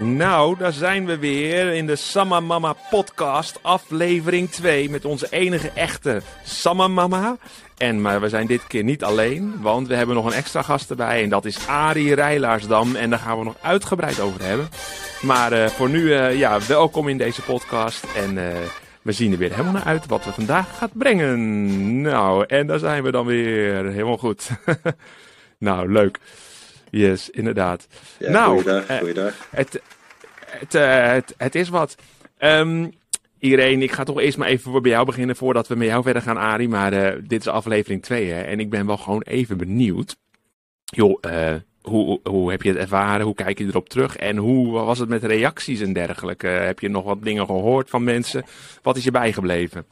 Nou, daar zijn we weer in de Samma Mama podcast, aflevering 2, met onze enige echte Samma Mama. En maar we zijn dit keer niet alleen, want we hebben nog een extra gast erbij en dat is Arie Rijlaarsdam. En daar gaan we nog uitgebreid over hebben. Maar uh, voor nu, uh, ja, welkom in deze podcast en uh, we zien er weer helemaal naar uit wat we vandaag gaat brengen. Nou, en daar zijn we dan weer, helemaal goed. nou, leuk. Yes, inderdaad. Ja, nou, goeiedag, goeiedag. Het, het, uh, het, het, is wat. Um, Irene, ik ga toch eerst maar even bij jou beginnen voordat we met jou verder gaan, Arie. Maar uh, dit is aflevering 2 hè. En ik ben wel gewoon even benieuwd. Joh, uh, hoe, hoe heb je het ervaren? Hoe kijk je erop terug? En hoe was het met reacties en dergelijke? heb je nog wat dingen gehoord van mensen? Wat is je bijgebleven?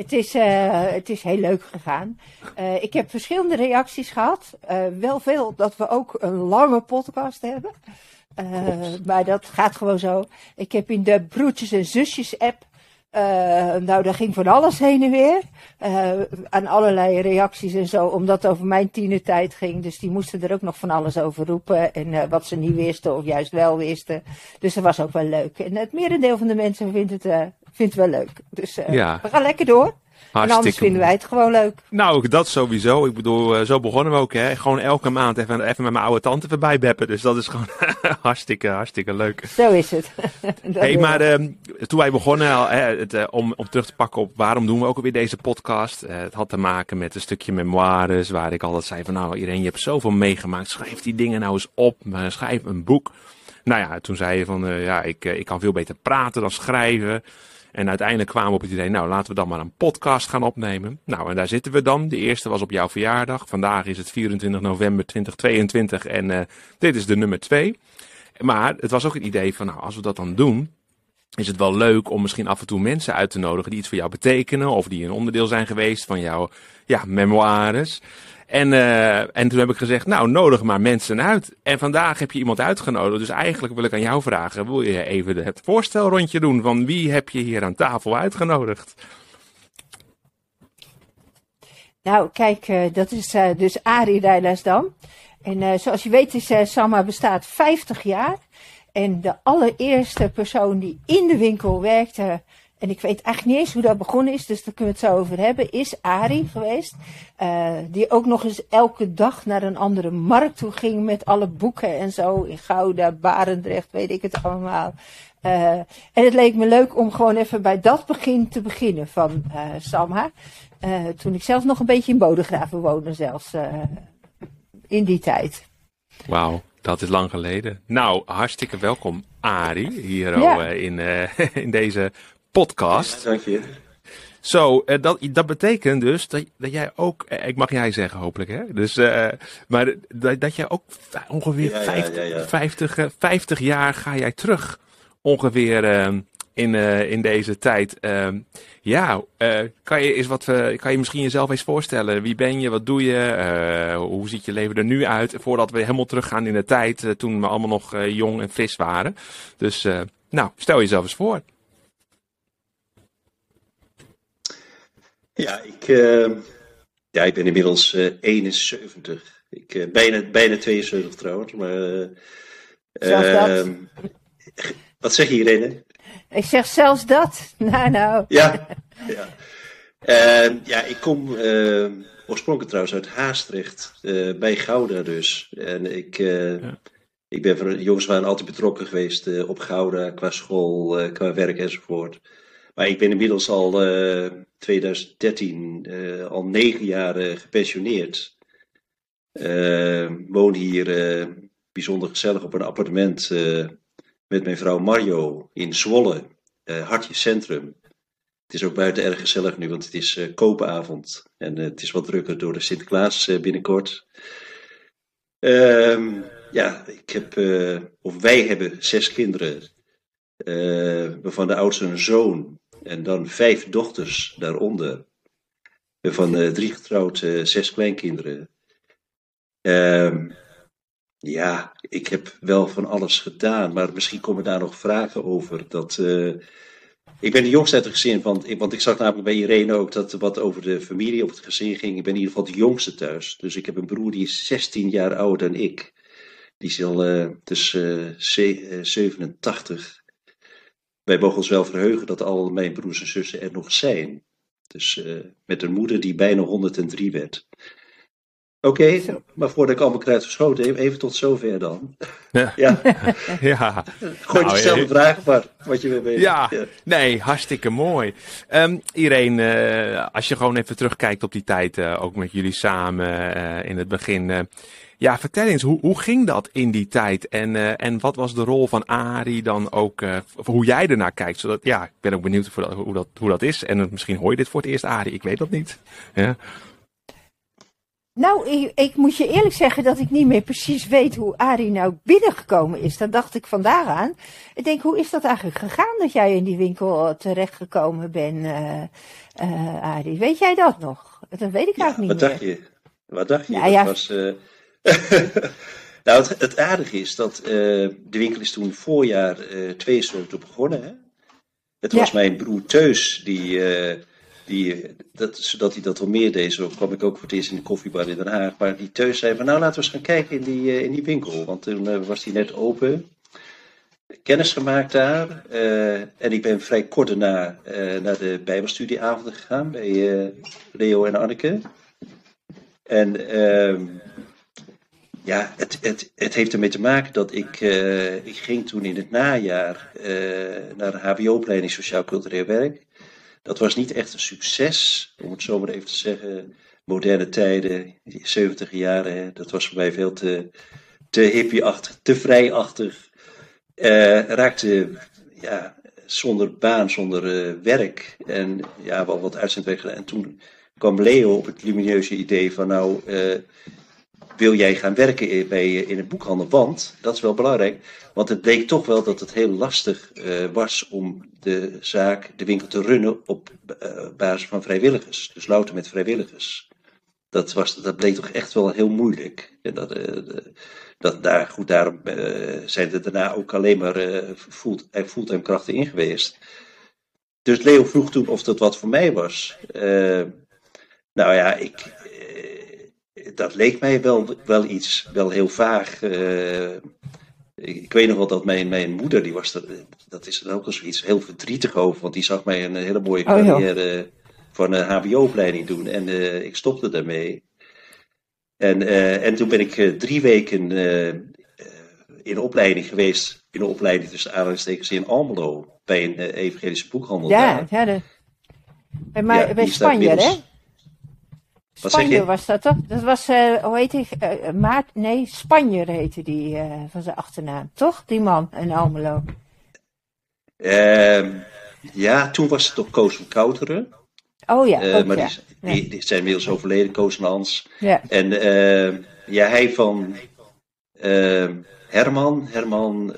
Het is, uh, het is heel leuk gegaan. Uh, ik heb verschillende reacties gehad. Uh, wel veel dat we ook een lange podcast hebben. maar dat gaat gewoon zo. Ik heb in de broertjes en zusjes app. nou, daar ging van alles heen en weer. aan allerlei reacties en zo. Omdat het over mijn tienertijd ging. Dus die moesten er ook nog van alles over roepen. En wat ze niet wisten of juist wel wisten. Dus dat was ook wel leuk. En het merendeel van de mensen vindt het vindt het wel leuk. Dus uh, ja. we gaan lekker door. Hartstikke. En anders vinden wij het gewoon leuk. Nou, dat sowieso. Ik bedoel, zo begonnen we ook. Hè. Gewoon elke maand even, even met mijn oude tante voorbij beppen. Dus dat is gewoon hartstikke, hartstikke leuk. Zo is het. hey, maar uh, toen wij begonnen, hè, het, uh, om, om terug te pakken op waarom doen we ook alweer deze podcast. Uh, het had te maken met een stukje memoires. Waar ik altijd zei van nou Irene, je hebt zoveel meegemaakt. Schrijf die dingen nou eens op. schrijf een boek. Nou ja, toen zei je van ja, ik, ik kan veel beter praten dan schrijven. En uiteindelijk kwamen we op het idee, nou laten we dan maar een podcast gaan opnemen. Nou, en daar zitten we dan. De eerste was op jouw verjaardag. Vandaag is het 24 november 2022 en uh, dit is de nummer 2. Maar het was ook het idee van, nou, als we dat dan doen, is het wel leuk om misschien af en toe mensen uit te nodigen die iets voor jou betekenen. Of die een onderdeel zijn geweest van jouw ja, memoires. En, uh, en toen heb ik gezegd, nou, nodig maar mensen uit. En vandaag heb je iemand uitgenodigd. Dus eigenlijk wil ik aan jou vragen, wil je even het voorstelrondje doen van wie heb je hier aan tafel uitgenodigd? Nou, kijk, uh, dat is uh, dus Arie Rijlersdam. En zoals je weet is Samma bestaat 50 jaar. En de allereerste persoon die in de winkel werkte en ik weet eigenlijk niet eens hoe dat begonnen is, dus daar kunnen we het zo over hebben, is Ari geweest. Uh, die ook nog eens elke dag naar een andere markt toe ging met alle boeken en zo. In Gouda, Barendrecht, weet ik het allemaal. Uh, en het leek me leuk om gewoon even bij dat begin te beginnen van uh, Samha. toen ik zelf nog een beetje in Bodegraven woonde zelfs. in die tijd. Wauw. Dat is lang geleden. Nou, hartstikke welkom, Ari, hier ja. in, in deze podcast. Dank je. Zo, uh, dat, dat betekent dus dat, dat jij ook, uh, ik mag jij zeggen hopelijk, hè? Dus, uh, maar dat, dat jij ook ongeveer ja, 50, ja, 50, 50, jaar ga jij terug, ongeveer ehm, in, in deze tijd. Ehm, ja, kan je eens wat, kan je misschien jezelf eens voorstellen? Wie ben je, wat doe je, hoe ziet je leven er nu uit? Voordat we helemaal teruggaan in de tijd toen we allemaal nog jong en fris waren. Dus, nou, stel jezelf eens voor. Ja, ik, uh, ja, ik ben inmiddels uh, 71. Ik, uh, bijna, bijna 72 trouwens, maar... Zelfs wat zeg je Irene? Ik zeg zelfs dat. Nou, nou. Ja, ja. ja ik kom oorspronkelijk trouwens uit Haastrecht, bij Gouda dus. En ik... Ja. Ik ben van jongens waren altijd betrokken geweest op Gouda qua school, qua werk enzovoort. Maar ik ben inmiddels al uh, 2013 uh, al negen jaar uh, gepensioneerd. Woon hier bijzonder gezellig op een appartement met mijn vrouw Mario in Zwolle, Hartje Centrum. Het is ook buiten erg gezellig nu, want het is koopavond en het is wat drukker door de Sinterklaas binnenkort. Ehm, ja, ik heb, of wij hebben zes kinderen, waarvan de oudste een zoon en dan vijf dochters daaronder. Van uh, drie getrouwd, uh, zes kleinkinderen. Uh, ja, ik heb wel van alles gedaan, maar misschien komen daar nog vragen over. Dat, uh, ik ben de jongste uit het gezin, want, want ik zag namelijk bij Irene ook dat wat over de familie, op het gezin ging. Ik ben in ieder geval de jongste thuis. Dus ik heb een broer die is 16 jaar ouder dan ik. Die is al uh, tussen 87. Wij mogen ons wel verheugen dat al mijn broers en zussen er nog zijn. Dus met een moeder die bijna 103 werd. Oké, maar voordat ik allemaal kruid verschoten heb, even tot zover dan. Ja. ja. ja. Gooi nou, dezelfde vraag maar, wat je weer weet. Ja, nee, hartstikke mooi. Um, Irene, als je gewoon even terugkijkt op die tijd, uh, ook met jullie samen uh, in het begin. Ja, vertel eens, hoe, hoe ging dat in die tijd? En, en wat was de rol van Ari dan ook, hoe jij ernaar kijkt? Zodat, ja, ik ben ook benieuwd hoe dat, hoe dat is. En misschien hoor je dit voor het eerst, Ari, ik weet dat niet. Ja. Nou, ik, ik, moet je eerlijk zeggen dat ik niet meer precies weet hoe Arie nou binnengekomen is. Dat dacht ik vandaag aan. Ik denk, hoe is dat eigenlijk gegaan dat jij in die winkel terechtgekomen bent, uh, uh, Arie? Weet jij dat nog? Dat weet ik eigenlijk niet wat Dacht je? Wat dacht je? Ja, dat was... Uh... nou, het, het, aardige is dat de winkel is toen voorjaar 72 begonnen. Hè? Het was mijn broer Teus die die, dat, zodat hij dat wel meer deed. Zo kwam ik ook voor het eerst in de koffiebar in Den Haag. Maar die Teus zei van nou laten we eens gaan kijken in die, uh, in die winkel. Want toen uh, was die net open. Kennis gemaakt daar. Uh, en ik ben vrij kort daarna naar de bijbelstudieavonden gegaan bij Leo en Anneke. En ehm, ja, het, het, het heeft ermee te maken dat ik, ik ging toen in het najaar naar de HBO-opleiding Sociaal Cultureel Werk. Dat was niet echt een succes, om het zo maar even te zeggen. Moderne tijden, 70 jaren, dat was voor mij veel te, te hippieachtig, te vrijachtig. Uh, raakte ja, zonder baan, zonder werk en ja, wel wat uitzendwerk En toen kwam Leo op het lumineuze idee van nou, wil jij gaan werken bij, in een boekhandel? Want, dat is wel belangrijk, want het bleek toch wel dat het heel lastig uh, was om de zaak, de winkel te runnen op uh, basis van vrijwilligers. Dus louter met vrijwilligers. Dat, was, dat bleek toch echt wel heel moeilijk. En dat, dat, daar, goed, daarom zijn er daarna ook alleen maar fulltime krachten in geweest. Dus Leo vroeg toen of dat wat voor mij was. nou ja, ik, dat leek mij wel, wel iets, wel heel vaag. Uh, ik, weet nog wel dat mijn, mijn moeder, die was er, dat is er ook al zoiets heel verdrietig over, want die zag mij een hele mooie oh, carrière oh, van een HBO-opleiding doen en uh, ik stopte daarmee. En, uh, en toen ben ik drie weken in opleiding geweest, in een opleiding tussen aanhalingstekens in Almelo, bij een evangelische boekhandel. Ja, ja, de, bij, ja, bij Spanje, hè? Spanje was dat toch? Dat was, uh, hoe heet hij? Uh, Maart, nee, Spanjer heette die uh, van zijn achternaam, toch? Die man in Almelo. Ehm, ja, toen was het toch Koos van Kouteren. Oh ja, ook, maar ja. Die, die, zijn inmiddels overleden, Koos en Hans. Ja. En ehm, ja, hij van ehm, Herman, Herman,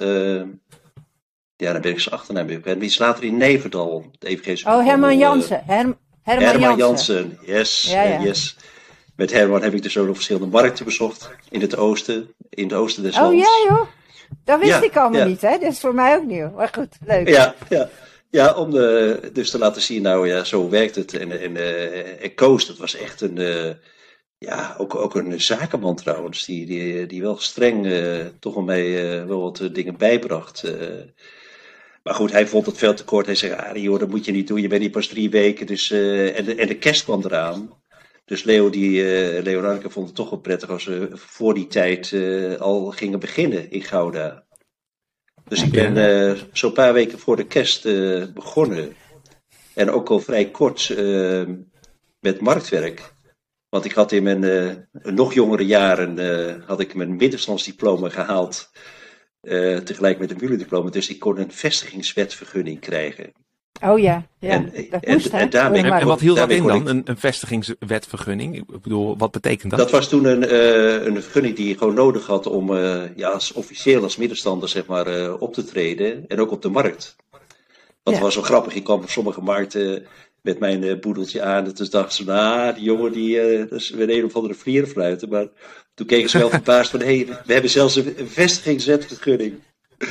ja, dan ben ik zijn achternaam kwijt. Die is later in Neverdal, de Oh, Herman Jansen. Herm Herman, Herman Jansen. Yes, yes. Met Herman heb ik dus ook nog verschillende markten bezocht. In het oosten, in het oosten des lands. Oh ja joh, dat wist ik allemaal niet hè. Dat is voor mij ook nieuw. Maar goed, leuk. Ja, ja. Ja, om de, dus te laten zien, nou ja, zo werkt het. En, en, uh, en Koos, dat was echt een, uh, ja, ook, ook een zakenman trouwens, die, die, die wel streng uh, toch wel mee wel wat dingen bijbracht. Maar goed, hij vond het veel te kort. Hij zei, ah joh, dat moet je niet doen. Je bent hier pas drie weken. Dus, uh, en, de, en de kerst kwam eraan. Dus Leo, die, uh, Leo vond het toch wel prettig als we voor die tijd uh, al gingen beginnen in Gouda. Dus ik ben uh, zo'n paar weken voor de kerst begonnen. En ook al vrij kort met marktwerk. Want ik had in mijn nog jongere jaren had ik mijn middenstandsdiploma gehaald uh, tegelijk met een burendiploma. Dus ik kon een vestigingswetvergunning krijgen. Oh ja, ja en, dat moest, en, daarmee, en, wat hield dat in dan, een, een, vestigingswetvergunning? Ik bedoel, wat betekent dat? Dat was toen een, uh, een vergunning die je gewoon nodig had om uh, ja, als officieel als middenstander zeg maar, op te treden. En ook op de markt. Dat was wel grappig. Ik kwam op sommige markten met mijn boedeltje aan. En toen dachten ze, nou, die jongen die, dat is weer een of andere vlierenfluiten. Maar toen keken ze wel verbaasd van, hé, hey, we hebben zelfs een vestigingswetvergunning.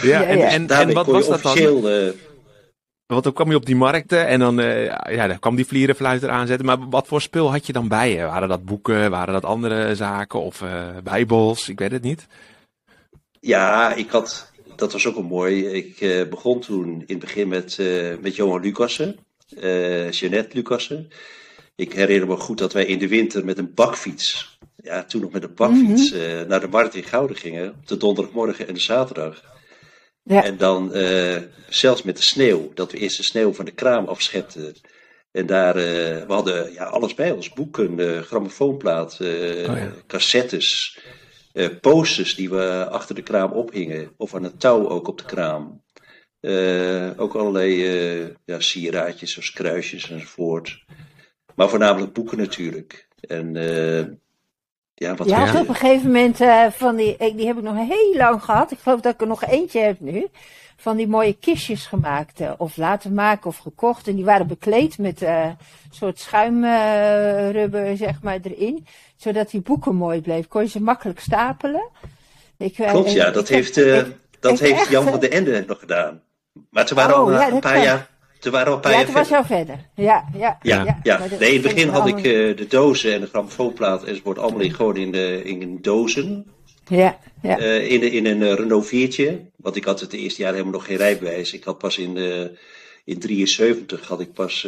Ja, en, en, en wat was dat dan? Uh, want dan kwam je op die markten en dan, uh, ja, dan kwam die vlierenfluiter aanzetten. Maar wat voor spul had je dan bij je? Waren dat boeken, waren dat andere zaken of uh, bijbels? Ik weet het niet. Ja, ik had, dat was ook wel mooi. Ik begon toen in het begin met, met Johan Lucassen, Jeannette Lucassen. Ik herinner me goed dat wij in de winter met een bakfiets, ja, toen nog met een bakfiets, mhm. naar de markt in Gouden gingen. Op de donderdagmorgen en de zaterdag. Ja. En dan zelfs met de sneeuw, dat we eerst de sneeuw van de kraam afschepten. En daar, uh, we hadden ja, alles bij ons. Boeken, uh, grammofoonplaat, uh, oh, cassettes, posters die we achter de kraam ophingen. Of aan het touw ook op de kraam. Ook allerlei ja, sieraadjes zoals kruisjes enzovoort. Maar voornamelijk boeken natuurlijk. En ja, wat ja, op een gegeven moment van die, die heb ik nog heel lang gehad. Ik geloof dat ik er nog eentje heb nu van die mooie kistjes gemaakt. Eh, of laten maken of gekocht. En die waren bekleed met een soort schuimrubber, zeg maar, erin. Zodat die boeken mooi bleef. Kon je ze makkelijk stapelen. Ik, Klopt, ja. Dat heeft, dat heeft Jan van de Ende nog gedaan. Maar toen waren oh, al een paar jaar... Toen waren al een paar ja, jaar toen was al verder. Ja, ja, ja. ja, ja. Nee, in het begin had ik de dozen en de grammofoonplaat enzovoort allemaal in, gewoon in, de, in dozen. Ja, ja. Uh, in, in een Renault 4'tje. Want ik had het eerste jaar helemaal nog geen rijbewijs. Ik had pas in, uh, in 73 had ik pas,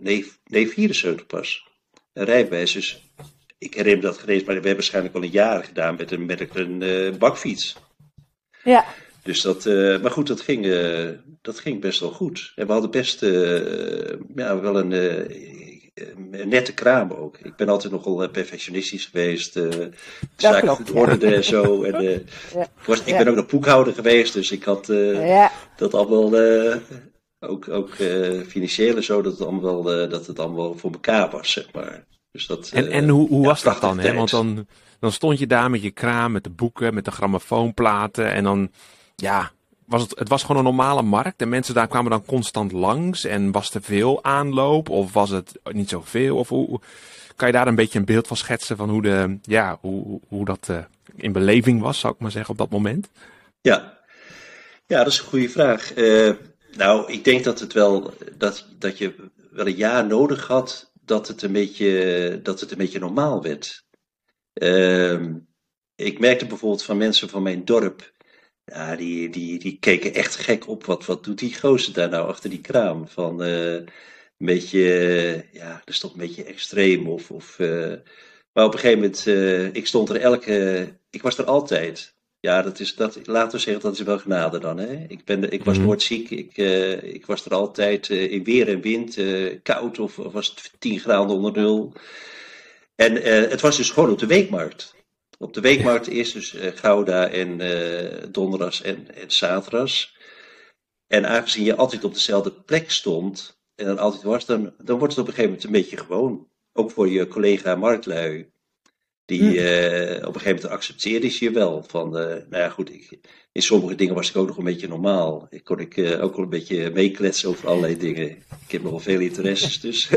nee, nee, 74 pas, een rijbewijs. Dus ik herinner dat genees, maar we hebben waarschijnlijk al een jaar gedaan met een, met een bakfiets. Ja. Dus dat, maar goed, dat ging, dat ging best wel goed. En we hadden best ja, wel een eh, nette kraam ook. Ik ben altijd nogal eh, perfectionistisch geweest. Uh, zaken goed orde en zo. En, uh, ja. ik, was, ik ben ook nog boekhouder geweest, dus ik had uh, dat allemaal, ook, ook financieel en zo, dat het allemaal, dat het allemaal voor elkaar was, zeg maar. Dus dat, en en hoe, hoe was dat dan? Hè? Want dan, dan stond je daar met je kraam, met de boeken, met de grammofoonplaten en dan, ja, was het, het was gewoon een normale markt en mensen daar kwamen dan constant langs en was er veel aanloop of was het niet zoveel? Of hoe, kan je daar een beetje een beeld van schetsen van hoe, de, ja, hoe, hoe dat uh, in beleving was, zou ik maar zeggen, op dat moment? Ja, ja dat is een goede vraag. Uh, nou, ik denk dat het wel, dat, dat je wel een jaar nodig had dat het een beetje, dat het een beetje normaal werd. Uh, ik merkte bijvoorbeeld van mensen van mijn dorp, ja, die, die, die keken echt gek op. Wat, wat doet die gozer daar nou achter die kraam? Van uh, een beetje, uh, ja, dat is toch een beetje extreem. Of, of, uh, maar op een gegeven moment, ik stond er elke, ik was er altijd. Ja, dat is, dat, laten we zeggen, dat is wel genade dan. Hè? Ik, ben, ik was mm nooit ziek, ik, ik was er altijd in weer en wind, koud of, of, was het 10 graden onder nul. En het was dus gewoon op de weekmarkt. Op de weekmarkt eerst dus uh, Gouda en uh, donderdags en, en zaterdags. En aangezien je altijd op dezelfde plek stond en er altijd was, dan, dan wordt het op een gegeven moment een beetje gewoon. Ook voor je collega marktlui. Die hm. uh, op een gegeven moment accepteerde je wel. Van, nou ja, goed, ik, in sommige dingen was ik ook nog een beetje normaal. Ik kon ik ook wel een beetje meekletsen over allerlei dingen. Ik heb nogal veel interesses, dus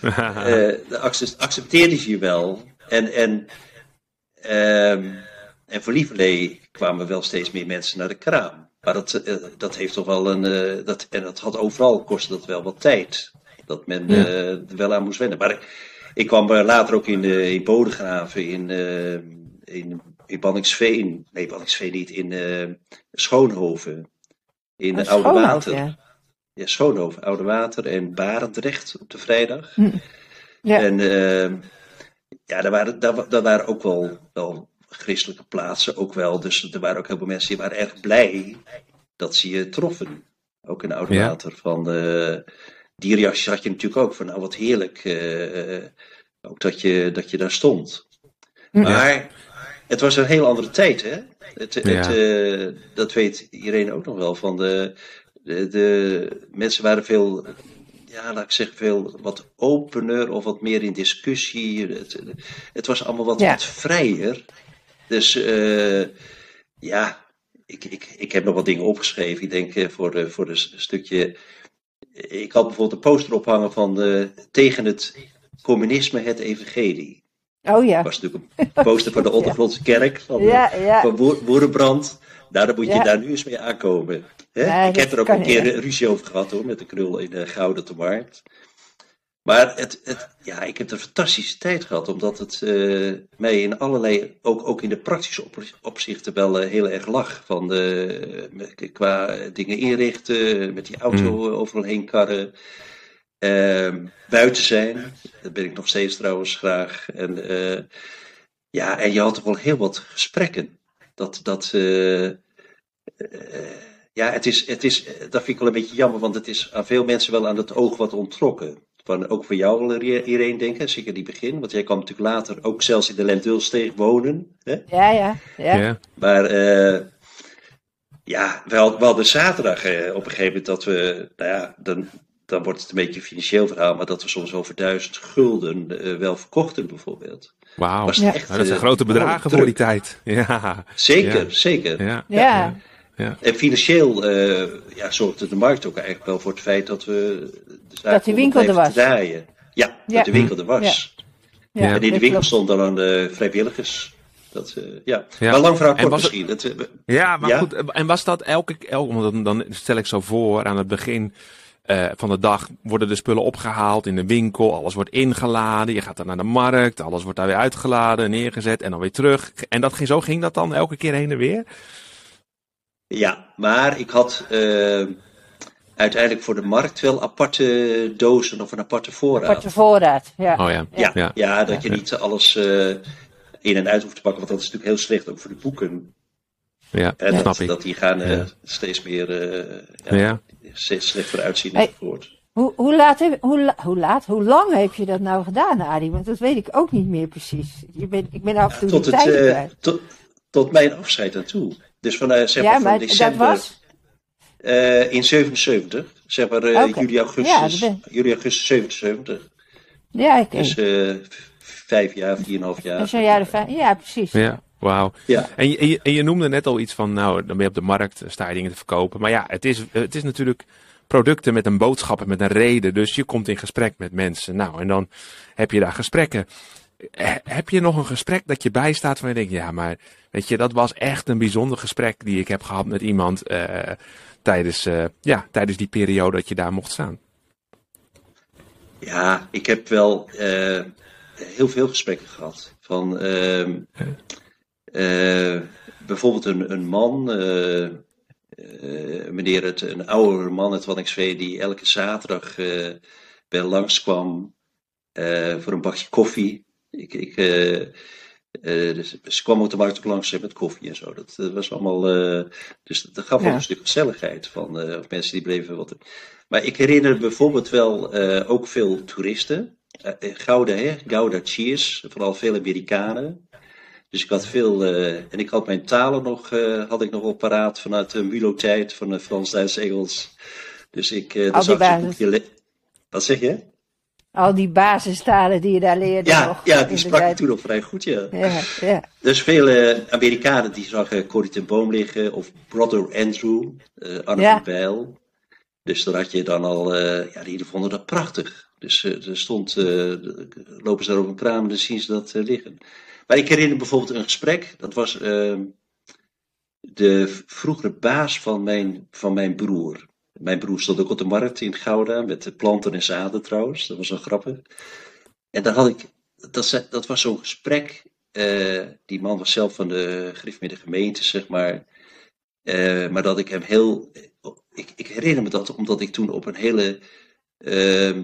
accepteerde je wel. En, en Um, en voor Lieverlee kwamen wel steeds meer mensen naar de kraam. Maar dat, uh, dat heeft toch wel een. Uh, dat, en dat had overal kostte dat wel wat tijd. Dat men ja. uh, er wel aan moest wennen. Maar ik, ik kwam later ook in, in Bodegraven, in, in, in Banningsveen. Nee, Banningsveen niet, in Schoonhoven. In oh, Oude Water. Ja. ja, Schoonhoven, Oude Water en Barendrecht op de vrijdag. Hm. Ja. En ehm, ja, daar waren, daar, daar waren ook wel, wel christelijke plaatsen, ook wel. Dus er waren ook heel veel mensen die waren erg blij dat ze je troffen. Ook in Oude Water. Van, uh, die reacties had je natuurlijk ook van, nou wat heerlijk. Uh, ook dat je, dat je daar stond. Maar het was een heel andere tijd, hè? Het, het, uh, dat weet iedereen ook nog wel. Van de, de, de mensen waren veel ja, laat ik zeggen, veel wat opener of wat meer in discussie. Het, het was allemaal wat, wat vrijer. Dus uh, ja, ik, ik, ik heb nog wat dingen opgeschreven. Ik denk uh, voor, de, voor een stukje. Ik had bijvoorbeeld een poster ophangen van de, tegen het communisme het evangelie. Oh ja. Dat was natuurlijk een poster van de ondergrondse kerk van, ja, ja. van Boerenbrand. Nou, dan moet je daar nu eens mee aankomen. Hè? ik heb er ook een keer ruzie over gehad hoor, met de krul in de Gouden te Markt. Maar het, het, ja, ik heb een fantastische tijd gehad, omdat het uh, mij in allerlei, ook, ook in de praktische op, opzichten wel uh, heel erg lag. Van de, qua dingen inrichten, met die auto mm. overal heen karren, uh, buiten zijn. Dat ben ik nog steeds trouwens graag. En, ja, en je had toch wel heel wat gesprekken. Dat, dat ja, het is, het is, dat vind ik wel een beetje jammer, want het is aan veel mensen wel aan het oog wat ontrokken. Van, ook voor jou, iedereen denken, zeker die begin. Want jij kwam natuurlijk later ook zelfs in de Lentulsteeg wonen. Hè? Ja, ja, ja, ja. Maar uh, ja, we hadden, zaterdag uh, op een gegeven moment dat we, nou ja, dan, dan wordt het een beetje een financieel verhaal, maar dat we soms over duizend gulden uh, wel verkochten bijvoorbeeld. Wauw, ja. Dat zijn grote bedragen voor die tijd. Ja. Zeker, zeker. ja. ja. Ja. En financieel uh, ja, zorgde de markt ook eigenlijk wel voor het feit dat we de dat die winkel er was. Draaien. Ja, ja, dat de winkel er was. Ja. ja en in de winkel stonden dan de vrijwilligers. Dat, uh, ja. maar lang verhaal kort misschien. Het, uh, ja, maar goed. En was dat elke, elke dan, dan stel ik zo voor aan het begin uh, van de dag worden de spullen opgehaald in de winkel, alles wordt ingeladen, je gaat dan naar de markt, alles wordt daar weer uitgeladen, neergezet en dan weer terug. En dat ging, zo ging dat dan elke keer heen en weer? Ja, maar ik had uh, uiteindelijk voor de markt wel aparte dozen of een aparte voorraad. Aparte voorraad, ja. Oh ja. Ja, ja, ja dat je niet alles uh, in en uit hoeft te pakken, want dat is natuurlijk heel slecht ook voor de boeken. Ja, en dat, dat, snap dat die gaan uh, steeds meer ja, ja. steeds slechter uitzien hey, enzovoort. Hoe, hoe, laat heb, hoe, hoe, laat, hoe lang heb je dat nou gedaan, Adi? Want dat weet ik ook niet meer precies. Je ben, ik ben af en toe tot, het, uh, tot, tot mijn afscheid aan toe. Dus van, uh, zeg ja, maar, maar van december. Dat was? Uh, in 77, zeg maar uh, okay. juli, augustus, ja, juli, augustus 77. Ja, ik Dus uh, vijf jaar, vier en half jaar. Zo'n jaar vijf, ja, precies. Ja, wauw. Ja. En, je, en, je, en je noemde net al iets van, nou, dan ben je op de markt, sta je dingen te verkopen. Maar ja, het is, het is natuurlijk producten met een boodschap en met een reden. Dus je komt in gesprek met mensen. Nou, en dan heb je daar gesprekken. Heb je nog een gesprek dat je bijstaat van je denkt, ja, maar weet je, dat was echt een bijzonder gesprek die ik heb gehad met iemand uh, tijdens, uh, ja, tijdens die periode dat je daar mocht staan? Ja, ik heb wel uh, heel veel gesprekken gehad. Van bijvoorbeeld een, een man, meneer het, een oudere man uit Waddinxveen, die elke zaterdag bij langskwam voor een bakje koffie. Ik, ik, uh, dus ze kwam ook de markt ook langs met koffie en zo. Dat, dat was allemaal. Uh, dus dat, gaf ja. ook een stuk gezelligheid van mensen die bleven wat. Maar ik herinner bijvoorbeeld wel ook veel toeristen. Gouda, hè? Gouda Cheers, vooral veel Amerikanen. Dus ik had veel, en ik had mijn talen nog, had ik nog op paraat vanuit de Mulo-tijd, van Frans, Duits, Engels. Dus ik, Al die basis. Wat zeg je? Al die basistalen die je daar leerde. Ja, nog, ja die sprak ik toen nog vrij goed, ja. ja, ja. Dus veel Amerikanen die zagen Corrie ten Boom liggen, of Brother Andrew, uh, Arne ja. van Bijl. Dus daar had je dan al, uh, ja, die vonden dat prachtig. Dus uh, er stond, lopen ze daar op een kraam en dan zien ze dat liggen. Maar ik herinner bijvoorbeeld een gesprek, dat was ehm, de vroegere baas van mijn, van mijn broer. Mijn broer stond ook op de markt in Gouda met de planten en zaden trouwens. Dat was wel grappig. En dan had ik, dat, dat was zo'n gesprek. Uh, die man was zelf van de Griffmeer gemeente, zeg maar. Uh, maar dat ik hem heel. Ik, ik, herinner me dat omdat ik toen op een hele uh,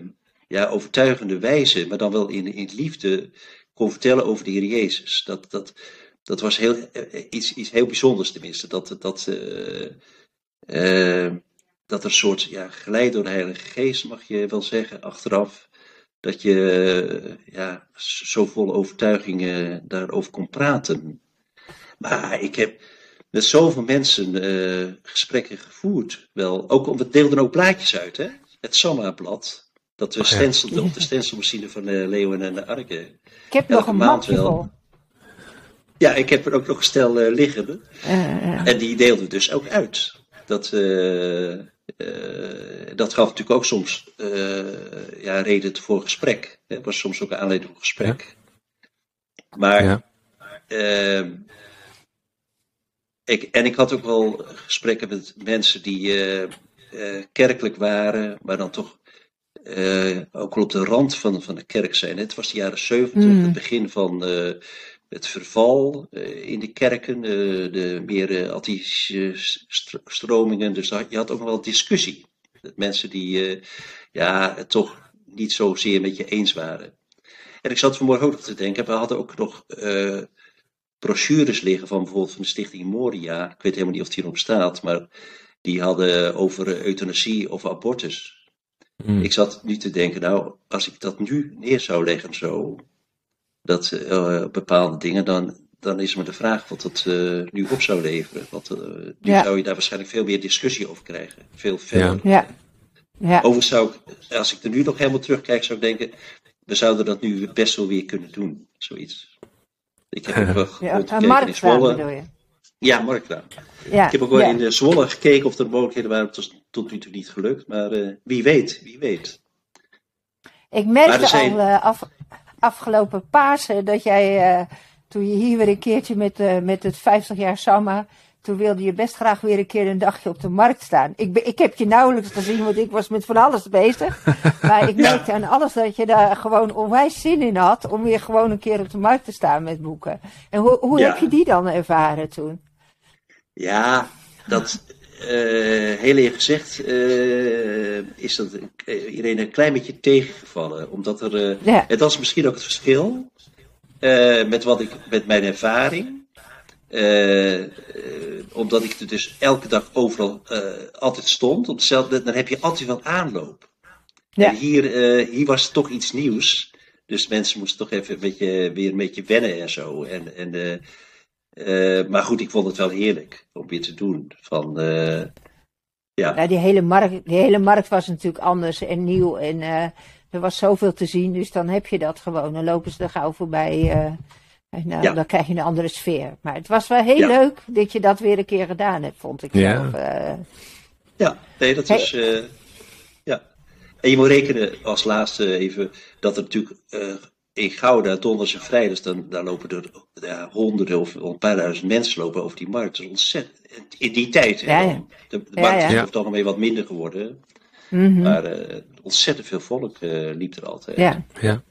ja, overtuigende wijze, maar dan wel in, in liefde, kon vertellen over de Heer Jezus. Dat, dat, dat was heel, eh, iets, iets heel bijzonders tenminste. Dat, dat, dat er een soort ja, geleid door de Heilige Geest, mag je wel zeggen, achteraf. Dat je ja, zo vol overtuigingen daarover kon praten. Maar ik heb met zoveel mensen uh, gesprekken gevoerd. Wel, ook, we deelden ook plaatjes uit, hè? Het Samma-blad. Dat we stencilden op de stencilmachine van uh, Leeuwen en de Arke. Ik heb nog een maand wel. Vol. Ja, ik heb er ook nog een stel uh, liggen. En die deelden we dus ook uit. Dat, uh, dat gaf natuurlijk ook soms uh, ja, reden voor gesprek. Het was soms ook een aanleiding voor gesprek. Ja. Maar, ja. uh, ik, en ik had ook wel gesprekken met mensen die kerkelijk waren, maar dan toch eh, ook wel op de rand van, van de kerk zijn. Het was de jaren 70, Mm. het begin van eh, het verval eh, in de kerken, eh, de meer eh stro- stromingen. Dus je had ook wel discussie. Mensen die ja, het toch niet zozeer met je eens waren. En ik zat vanmorgen ook nog te denken, we hadden ook nog brochures liggen van bijvoorbeeld van de stichting Moria. Ik weet helemaal niet of die erop staat, maar die hadden over euthanasie of abortus. Mm. Ik zat nu te denken, nou, als ik dat nu neer zou leggen, zo, dat eh, bepaalde dingen, dan, dan is maar de vraag wat dat eh, nu op zou leveren. Want eh, nu Ja. zou je daar waarschijnlijk veel meer discussie over krijgen. Veel verder. Ja. Ja. Overigens zou ik, als ik er nu nog helemaal terugkijk, zou ik denken, we zouden dat nu best wel weer kunnen doen, zoiets. Ik heb ook gekeken in Zwolle. Ja, marktvraag. Ja. Ik heb ook wel ja. in de Zwolle gekeken of er mogelijkheden waren. Het is tot nu toe niet gelukt, maar eh, wie weet, wie weet. Ik merkte er zijn- al eh, af, afgelopen Pasen dat jij, eh, toen je hier weer een keertje met, eh, met het 50 jaar Samma, toen wilde je best graag weer een keer een dagje op de markt staan. Ik, ik heb je nauwelijks gezien, want ik was met van alles bezig. Maar ik merkte aan alles dat je daar gewoon onwijs zin in had om weer gewoon een keer op de markt te staan met boeken. En hoe, hoe Ja. heb je die dan ervaren toen? Ja, dat eh, heel eerlijk gezegd eh, is dat eh, iedereen een klein beetje tegengevallen. Omdat er, Ja. het was misschien ook het verschil met wat ik, met mijn ervaring. Omdat ik er dus elke dag overal altijd stond, op dan heb je altijd wel aanloop. Ja. En hier, hier was het toch iets nieuws. Dus mensen moesten toch even een beetje, weer een beetje wennen en zo. En, en, eh, maar goed, ik vond het wel heerlijk om weer te doen. Van, eh, ja. Nou, die hele markt, die hele markt was natuurlijk anders en nieuw. En eh, er was zoveel te zien, dus dan heb je dat gewoon. Dan lopen ze er gauw voorbij. eh, en nou, Ja. dan krijg je een andere sfeer. Maar het was wel heel Ja. leuk dat je dat weer een keer gedaan hebt, vond ik Ja. zelf. eh. Ja, nee, dat Hey. is. eh, ja. En je moet rekenen als laatste even dat er natuurlijk eh, in Gouda, donders en vrijdags, dan, daar lopen er ja, honderden of een paar duizend mensen lopen over die markt. Dat is ontzettend. In die tijd, Ja, ja. dan. De, markt ja. is over het algemeen wat minder geworden. mhm. Maar eh, ontzettend veel volk eh, liep er altijd. ja. Ja,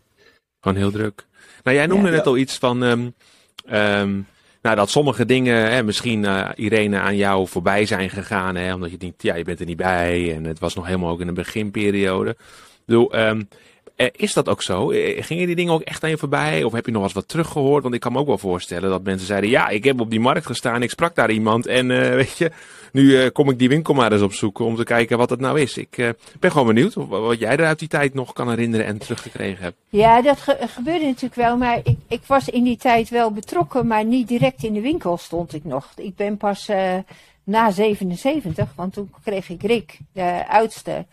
gewoon heel druk. Nou, jij noemde Ja. net al iets van ehm, ehm, nou, dat sommige dingen hè, misschien eh, Irene aan jou voorbij zijn gegaan, hè, omdat je niet, ja, je bent er niet bij en het was nog helemaal ook in de beginperiode. Ik bedoel, ehm, eh, is dat ook zo? Eh, Gingen die dingen ook echt aan je voorbij? Of heb je nog eens wat teruggehoord? Want ik kan me ook wel voorstellen dat mensen zeiden: Ja, ik heb op die markt gestaan, ik sprak daar iemand. En eh, weet je, nu eh, kom ik die winkel maar eens opzoeken om te kijken wat het nou is. Ik eh, ben gewoon benieuwd wat jij er uit die tijd nog kan herinneren en teruggekregen hebt. Ja, dat ge- gebeurde natuurlijk wel, maar ik, ik was in die tijd wel betrokken, maar niet direct in de winkel stond ik nog. Ik ben pas eh, na 77, want toen kreeg ik Rick, de oudste.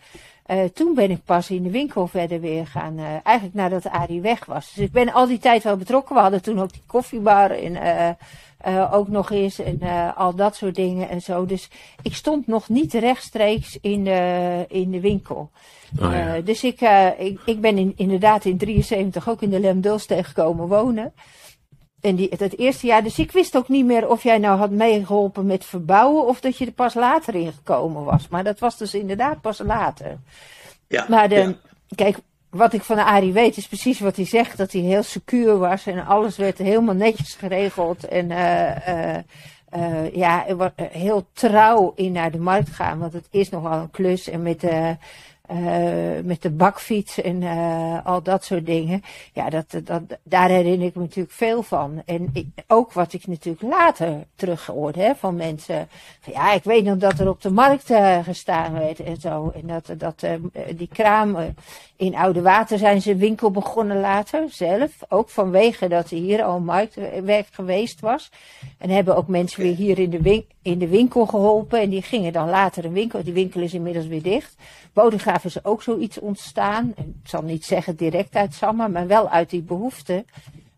Eh, toen ben ik pas in de winkel verder weer gaan, eh, eigenlijk nadat Arie weg was. Dus ik ben al die tijd wel betrokken. We hadden toen ook die koffiebar en eh, ook nog eens en al dat soort dingen en zo. Dus ik stond nog niet rechtstreeks in de, in de winkel. Oh, ja. Dus ik, ik, ik ben in, inderdaad in 73 ook in de Lemdulsteeg komen wonen. En die, het eerste jaar, dus ik wist ook niet meer of jij nou had meegeholpen met verbouwen of dat je er pas later in gekomen was. Maar dat was dus inderdaad pas later. Ja, Maar de, ja. kijk, wat ik van Arie weet is precies wat hij zegt. Dat hij heel secuur was en alles werd helemaal netjes geregeld. En eh, eh, eh, ja, er heel trouw in naar de markt gaan. Want het is nogal een klus. En met eh, met de bakfiets en eh, al dat soort dingen. Ja, dat, dat, daar herinner ik me natuurlijk veel van. En ik, ook wat ik natuurlijk later teruggehoord heb van mensen. Van, ja, ik weet nog dat er op de markt eh, gestaan werd en zo. En dat, dat die kraam in Oude Water zijn ze winkel begonnen later zelf. Ook vanwege dat er hier al marktwerk geweest was. En hebben ook mensen weer hier in de, win- in de winkel geholpen. En die gingen dan later een winkel. Die winkel is inmiddels weer dicht. Bodegraaf is ook zoiets ontstaan. Ik zal niet zeggen direct uit Samma, maar wel uit die behoefte.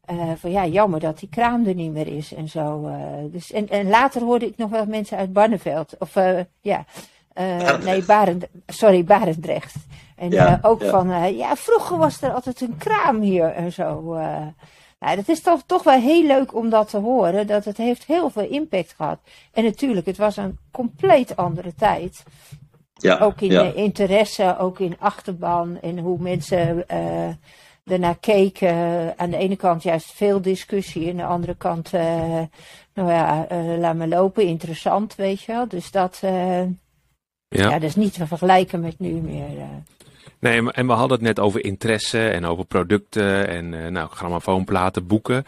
eh, van ja, jammer dat die kraam er niet meer is en zo. eh. dus, en, en later hoorde ik nog wel mensen uit Barneveld. Of eh, ja, Barendrecht. nee, Barend, sorry, Barendrecht. En Ja, ook ja. van, ja, vroeger was er altijd een kraam hier en zo. Eh. nou, dat is toch, toch wel heel leuk om dat te horen. Dat het heeft heel veel impact gehad. En natuurlijk, het was een compleet andere tijd. Ja, ook in ja. de interesse, ook in achterban en hoe mensen uh, ernaar keken. Aan de ene kant juist veel discussie, aan de andere kant, uh, nou ja, uh, laat me lopen, interessant, weet je wel. Dus dat, ja. ja. dat is niet te vergelijken met nu meer. Nee, en we hadden het net over interesse en over producten en nou, grammofoonplaten, boeken.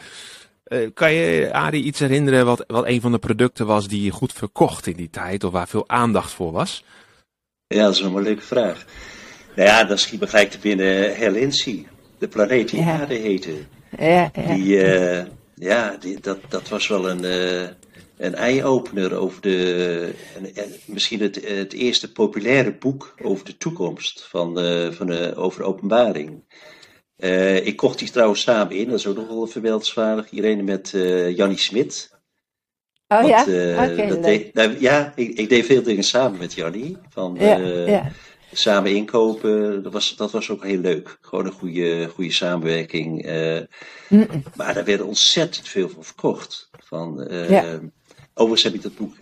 Uh, kan je, Arie, iets herinneren wat, wat een van de producten was die je goed verkocht in die tijd of waar veel aandacht voor was? Ja, dat is wel een leuke vraag. Nou ja, dan schiet me gelijk te binnen Helensi, de planeet die ja. Aarde heette. Ja, ja. Die, uh, ja die, dat, dat was wel een, uh, een eye-opener over de. En, en misschien het, het eerste populaire boek over de toekomst van, van de, over openbaring. Uh, ik kocht die trouwens samen in, dat is ook nog wel vermeldenswaardig. Iedereen met uh, Jannie Smit. Oh Want, ja? Uh, okay, dat deed, nou, ja, ik, ik, deed veel dingen samen met Jannie. Van, ja, ja. Samen inkopen, dat was, dat was ook heel leuk. Gewoon een goede, goede samenwerking. Mm -mm. Maar daar werd ontzettend veel van verkocht. Van, ja. Overigens heb ik dat boek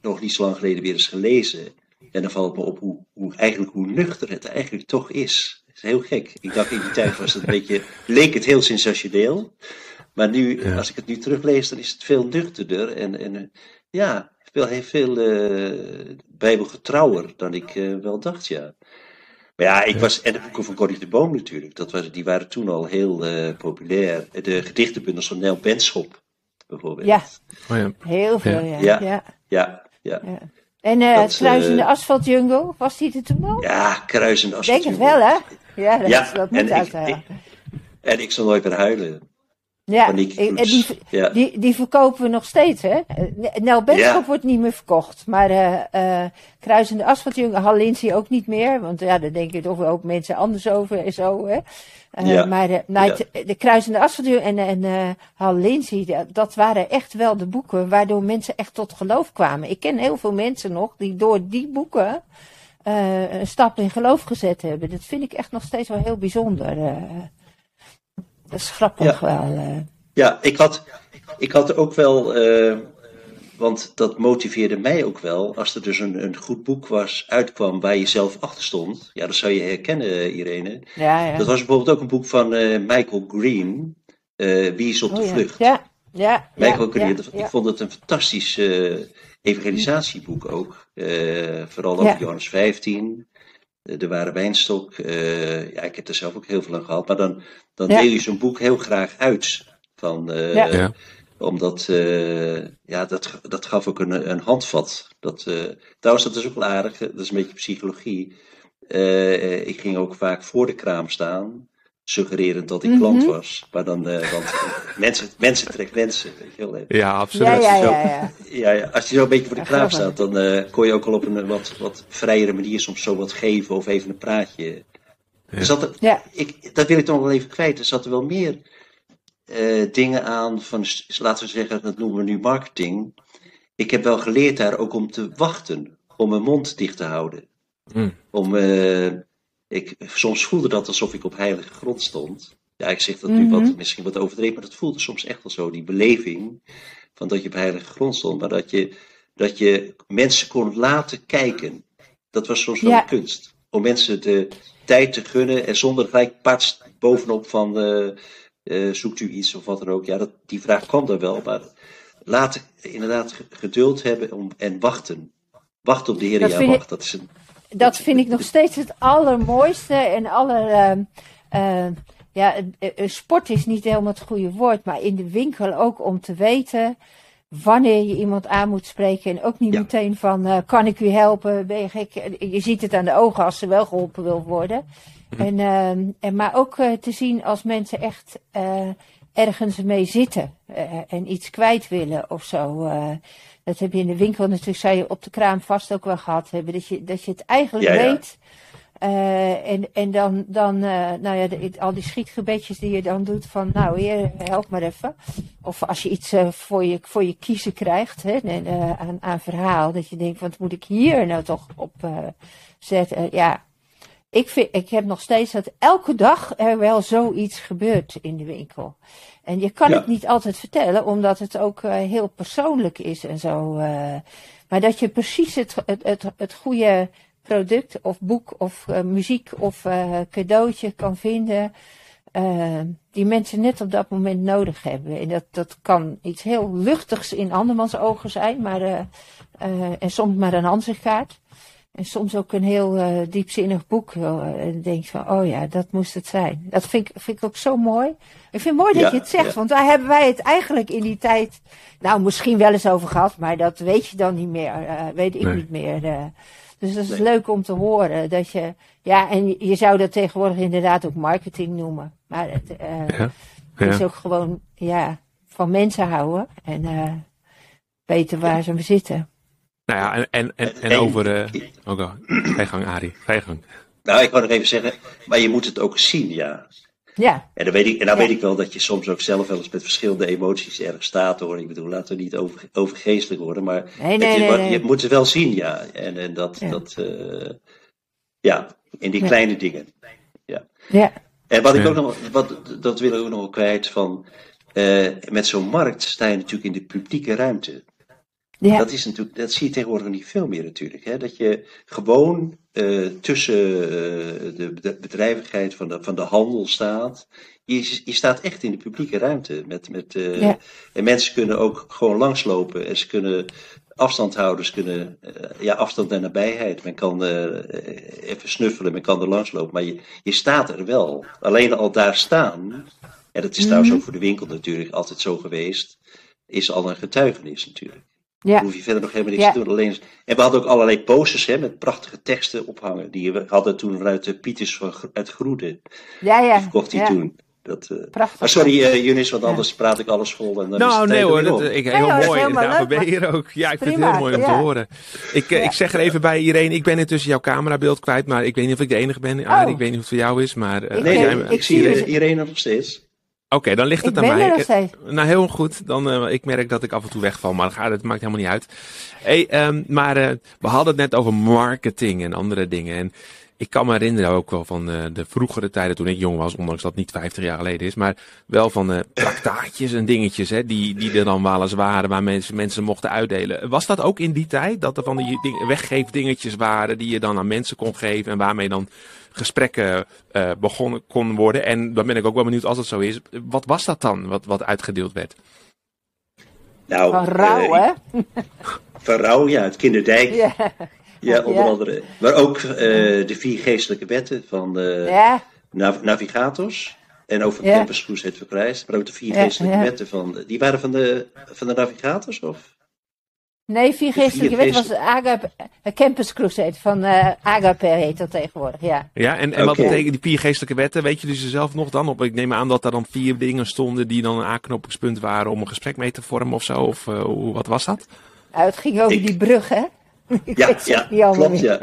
nog niet zo lang geleden weer eens gelezen. En dan valt me op hoe, hoe, eigenlijk, hoe nuchter het eigenlijk toch is. Dat is heel gek. Ik dacht in die tijd was het een beetje, leek het heel sensationeel. Maar nu, ja. als ik het nu teruglees, dan is het veel nuchterder. En, en ja, veel, heel veel uh, bijbelgetrouwer dan ik uh, wel dacht, ja. Maar ja, ik was, en de boeken van Corrie de Boom natuurlijk, dat was, die waren toen al heel uh, populair. De gedichtenbundels van Nel Benschop, bijvoorbeeld. Ja, oh ja. heel veel, ja. Ja, ja, ja. ja. En uh, dat, Kruis in de Asfaltjungle, was die er toen al? Ja, Kruis in de Asfaltjungle. Denk het wel, hè? Ja, dat, ja, dat moet en uit. Ik, ik, en ik zal nooit meer huilen. Ja, en die, ja. Die, die verkopen we nog steeds, hè? Nel Benschop ja. wordt niet meer verkocht. Maar uh, uh, Kruis in de Asfaltjungle, Hallinsie ook niet meer. Want ja, daar denken toch wel ook mensen anders over en zo, hè? Uh, ja. Maar de, nou, ja. de Kruis in de Asfaltjungle en, en uh, Hallinsie, dat waren echt wel de boeken waardoor mensen echt tot geloof kwamen. Ik ken heel veel mensen nog die door die boeken een stap in geloof gezet hebben. Dat vind ik echt nog steeds wel heel bijzonder. Dat is grappig ja. wel. Uh. Ja, ik had, ik had ook wel, uh, want dat motiveerde mij ook wel, als er dus een, een goed boek was, uitkwam waar je zelf achter stond. Ja, dat zou je herkennen, Irene. Ja, ja. Dat was bijvoorbeeld ook een boek van uh, Michael Green, Wie is op de oh, vlucht. Ja, ja. Michael Green, ja, ik vond het een fantastisch evangelisatieboek ook. vooral over Johannes 15 de ware wijnstok. Uh, ja, ik heb er zelf ook heel veel aan gehad. Maar dan, dan ja. deel je zo'n boek heel graag uit. Van, uh, ja. ja. Omdat, uh, ja, dat, dat gaf ook een, een handvat. Dat, trouwens, dat is ook wel aardig. Dat is een beetje psychologie. ik ging ook vaak voor de kraam staan. Suggererend dat ik Mhm. klant was. Maar dan, want mensen, mensen trekt mensen. Weet je wel. hè. Ja, absoluut. Ja, ja, ja, ja. Ja, ja, als je zo een beetje voor de kraam staat, dan eh, kon je ook al op een eh, wat, wat vrijere manier soms zo wat geven of even een praatje. Zat Ja. ik, dat wil ik toch wel even kwijt. Er zaten wel meer eh, dingen aan van, laten we zeggen, dat noemen we nu marketing. Ik heb wel geleerd daar ook om te wachten, om mijn mond dicht te houden. Mm. Om, eh, ik, soms voelde dat alsof ik op heilige grond stond. Ja, ik zeg dat nu Mhm. wat, misschien wat overdreven, maar dat voelde soms echt wel zo. Die beleving van dat je op heilige grond stond, maar dat je, dat je mensen kon laten kijken. Dat was soms wel Ja. een kunst. Om mensen de tijd te gunnen en zonder gelijk parts bovenop van eh, eh, zoekt u iets of wat dan ook. Ja, dat, die vraag kwam er wel, maar laten inderdaad ge- geduld hebben om, en wachten. Wachten op de Heer ja wacht. Dat is een, dat vind ik nog steeds het allermooiste en aller. ehm, eh, ja, sport is niet helemaal het goede woord, maar in de winkel ook om te weten wanneer je iemand aan moet spreken. En ook niet Ja. meteen van, eh, kan ik u helpen? Ben je gek? Eh, Je ziet het aan de ogen als ze wel geholpen wil worden. En, ehm, en, maar ook eh, te zien als mensen echt ergens mee zitten en iets kwijt willen of zo. Dat heb je in de winkel natuurlijk, zou je op de kraam vast ook wel gehad hebben. Dat je, dat je het eigenlijk Ja, ja. weet. Eh, en, en dan, dan eh, nou ja, de- al die schietgebedjes die je dan doet van, nou heer, help maar even. Of als je iets eh, voor, je, voor je kiezen krijgt, hè, en, aan, aan verhaal, dat je denkt, wat moet ik hier nou toch op zetten? ja, ik, vind, ik heb nog steeds dat elke dag er wel zoiets gebeurt in de winkel. En je kan Ja. het niet altijd vertellen, omdat het ook eh, heel persoonlijk is en zo. eh. maar dat je precies het, het, het, het goede product of boek of uh, muziek of cadeautje kan vinden. Die mensen net op dat moment nodig hebben. En dat, dat kan iets heel luchtigs in andermans ogen zijn, maar, en soms maar een ansichtkaart. En soms ook een heel uh, diepzinnig boek. Uh, en denk van, oh ja, dat moest het zijn. Dat vind ik, vind ik ook zo mooi. Ik vind het mooi dat ja, je het zegt, ja. want daar hebben wij het eigenlijk in die tijd, nou misschien wel eens over gehad, maar dat weet je dan niet meer, uh, weet ik nee. niet meer. dus dat is nee. leuk om te horen. Dat je, ja, en je zou dat tegenwoordig inderdaad ook marketing noemen. Maar het, ja. het is ook gewoon, ja, van mensen houden en weten waar ze zitten. Nou ja, en, en, en, en over. Uh, oh, ga je gang, Arie. Ga je gang. Nou, ik wou nog even zeggen, maar je moet het ook zien, ja. Ja. En dan weet ik, en dan ja. weet ik wel dat je soms ook zelf wel eens met verschillende emoties erg staat hoor. Ik bedoel, laten we niet over, overgeestelijk worden, maar nee, nee, nee. je moet het wel zien, ja. En, en dat, ja. dat uh, ja, in die Ja. kleine dingen. Ja. Ja. En wat ik ook nog, wat, dat wil ik ook nog wel kwijt van, eh, met zo'n markt sta je natuurlijk in de publieke ruimte. Ja. Dat, is natuurlijk, dat zie je tegenwoordig niet veel meer natuurlijk. Hè? Dat je gewoon eh, tussen eh, de bed- bedrijvigheid van de, van de handel staat. Je, je staat echt in de publieke ruimte. Met, met, eh, Ja. En mensen kunnen ook gewoon langslopen. En ze kunnen afstand houden. Ze kunnen ja, afstand en nabijheid. Men kan even snuffelen. Men kan er langslopen. Maar je, je staat er wel. Alleen al daar staan. En dat is trouwens Mhm. ook voor de winkel natuurlijk altijd zo geweest. Is al een getuigenis natuurlijk. Ja. Dan hoef je verder nog helemaal niks Ja. te doen. Alleen, en we hadden ook allerlei posters hè, met prachtige teksten ophangen. Die we hadden toen vanuit de Pieters van, uit Groede. Ja, ja. Die verkocht hij ja. toen. Dat, eh, Prachtig. maar sorry uh, Junis, want Ja. anders praat ik alles vol. En dan is Nou, nee hoor, dat, ik, heel hoor, mooi. helemaal Daarvoor leuk, ben je hier ook. Ja, ik vind het heel mooi om te horen. Ik, eh, Ja. ik zeg er even bij iedereen, ik ben intussen jouw camerabeeld kwijt, maar ik weet niet of ik de enige ben. Arie, ik weet niet of het voor jou is, maar... eh, Ik, Nee, jij eh, nee, ik, ik zie Irene, dus- Irene nog steeds. Oké, dan ligt Ik het aan mij. Ik- steeds. Nou, heel goed. Dan, eh, ik merk dat ik af en toe wegval, maar dat, gaat, dat maakt helemaal niet uit. Hey, ehm, maar eh, we hadden het net over marketing en andere dingen. En ik kan me herinneren ook wel van eh, de vroegere tijden toen ik jong was, ondanks dat het niet 50 jaar geleden is, maar wel van eh traktaatjes en dingetjes hè, die, die er dan wel eens waren waar mensen, mensen mochten uitdelen. Was dat ook in die tijd? Dat er van die ding, weggeefdingetjes waren die je dan aan mensen kon geven en waarmee dan gesprekken eh, begonnen kon worden? En dan ben ik ook wel benieuwd als het zo is. Wat was dat dan, wat, wat uitgedeeld werd? Nou, Van rouw, eh, hè? Van Rauw, ja, het Kinderdijk. Ja, Ja. onder andere. Maar ook eh, de vier geestelijke wetten van de nav- navigators. En over. Campus Cruise heeft verkrijst. Maar ook de vier geestelijke wetten van... Die waren van de, van de navigators, of? Nee, vier geestelijke vier wet was Agape, eh, Campus Crusade van eh Agape heet dat tegenwoordig, ja. Ja, en, en wat betekent die vier geestelijke wetten? Weet je dus zelf nog dan op? Ik neem aan dat daar dan vier dingen stonden die dan een aanknopingspunt waren om een gesprek mee te vormen of zo. Of eh, hoe, wat was dat? Nou, het ging over Ik- die brug, hè? Ik Ja, ja niet klopt, ja.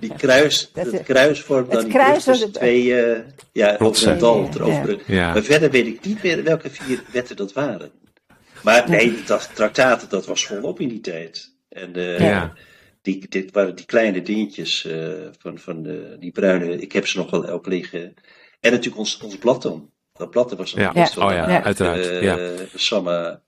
Die kruis, Dat het is- kruis vormt dan het die brug kruis tussen twee... eh, ja, over een dal Ja, erover. ja. Maar verder weet ik niet meer welke vier wetten dat waren. Maar nee, dat traktaten, dat was volop in die tijd. En eh, Ja. die, dit waren die kleine dingetjes eh, van, van de, die bruine, ik heb ze nog wel ook liggen. En natuurlijk ons, ons blad dan. Dat blad dat was Ja. wel Oh ja, aardig, uiteraard, eh, ja. Samma,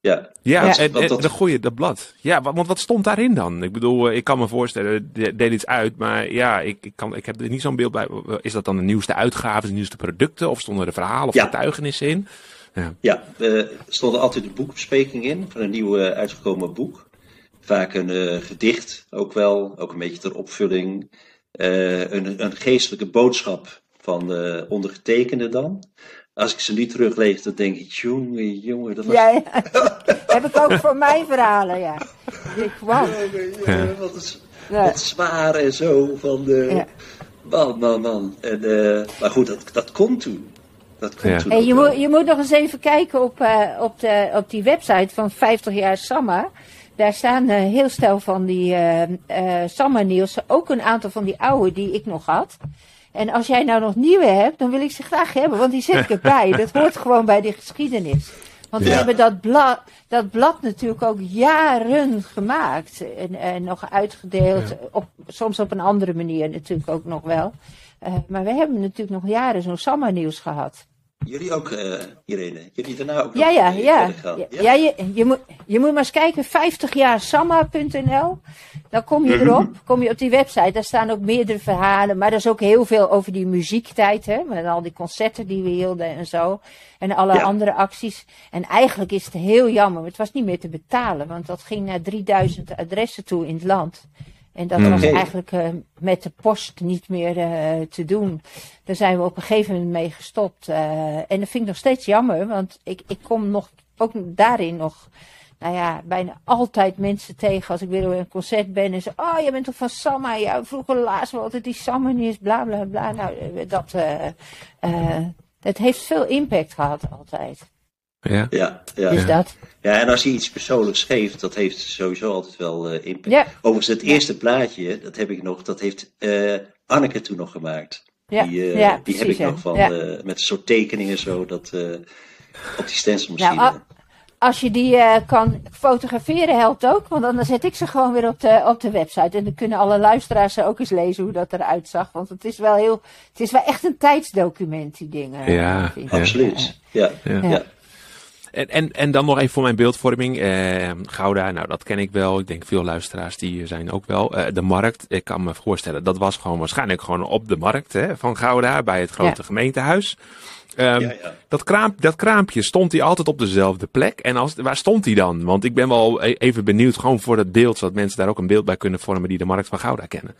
ja. Ja, Ja. en, dat- de goeie, dat blad. Ja, wa- want wat stond daarin dan? Ik bedoel, eh, ik kan me voorstellen, de- deed iets uit, maar ja, ik, ik, kan, ik heb er niet zo'n beeld bij. Is dat dan de nieuwste uitgaven, de nieuwste producten, of stonden er verhalen of Ja. getuigenissen in? Ja, er stonden altijd een boekbespreking in van een nieuw eh, uitgekomen boek. Vaak een eh, gedicht ook wel, ook een beetje ter opvulling. Eh, een, een geestelijke boodschap van de ondergetekende dan. Als ik ze nu teruglees, dan denk ik, jongen, jongen, dat was... Ja, ja. Heb ik ook voor mijn verhalen, ja. Ik, wauw. Jongen, jongen, wat, is, Ja. wat zwaar en zo. Van de, Ja. Man, man, man. En, eh, maar goed, dat, dat komt toen. Dat komt Ja. toen Hey, ook je, moet, je moet nog eens even kijken op, eh, op, de, op die website van 50 jaar Samma. Daar staan eh, heel stel van die eh eh Samma Niels, ook een aantal van die oude die ik nog had. En als jij nou nog nieuwe hebt, dan wil ik ze graag hebben, want die zet ik erbij. Dat hoort gewoon bij die geschiedenis. Want we hebben dat blad, dat blad natuurlijk ook jaren gemaakt. En, en nog uitgedeeld, op, soms op een andere manier natuurlijk ook nog wel. Eh, maar we hebben natuurlijk nog jaren zo'n Samma Nieuws gehad. Jullie ook, uh, Irene? Jullie daarna ook ja, nog ja, ja. ja. ja je, je, moet, je moet maar eens kijken, 50jaarsamma.nl. Dan kom je erop, kom je op die website. Daar staan ook meerdere verhalen. Maar er is ook heel veel over die muziektijd, hè. Met al die concerten die we hielden en zo. En alle Ja. andere acties. En eigenlijk is het heel jammer, maar het was niet meer te betalen. Want dat ging naar 3000 adressen toe in het land. En dat was Oké. eigenlijk eh, met de post niet meer eh, te doen. Daar zijn we op een gegeven moment mee gestopt. eh, en dat vind ik nog steeds jammer, want ik, ik kom nog, ook daarin nog, nou ja, bijna altijd mensen tegen als ik weer op een concert ben. En ze, oh, je bent toch van Samma? Ja, vroeger laatst wel altijd die Samma niet is, bla bla bla. Nou, dat, eh, eh, het heeft veel impact gehad altijd. Ja. Ja, ja. Dus dat. Ja, en als je iets persoonlijks geeft, dat heeft sowieso altijd wel eh, impact. Ja, Overigens, het eerste plaatje, dat heb ik nog, dat heeft eh, Anneke toen nog gemaakt. ja, die eh, ja, die heb ik nog van, Ja. eh, met een soort tekeningen zo, dat eh, op die stencilmachine. Nou, als je die eh, kan fotograferen helpt ook, want dan zet ik ze gewoon weer op de, op de website. En dan kunnen alle luisteraars ook eens lezen hoe dat eruit zag. Want het is wel heel, het is wel echt een tijdsdocument, die dingen. Ja. Absoluut. Ja, Ja. En, en, en dan nog even voor mijn beeldvorming. Eh, Gouda, nou dat ken ik wel. Ik denk veel luisteraars die zijn ook wel. Eh, de markt, ik kan me voorstellen, dat was gewoon waarschijnlijk gewoon op de markt hè, van Gouda bij het grote Ja. gemeentehuis. Ehm, Ja, ja. Dat, kraamp, dat kraampje, stond hij altijd op dezelfde plek? En als, waar stond hij dan? Want ik ben wel e- even benieuwd gewoon voor het beeld, zodat mensen daar ook een beeld bij kunnen vormen die de markt van Gouda kennen.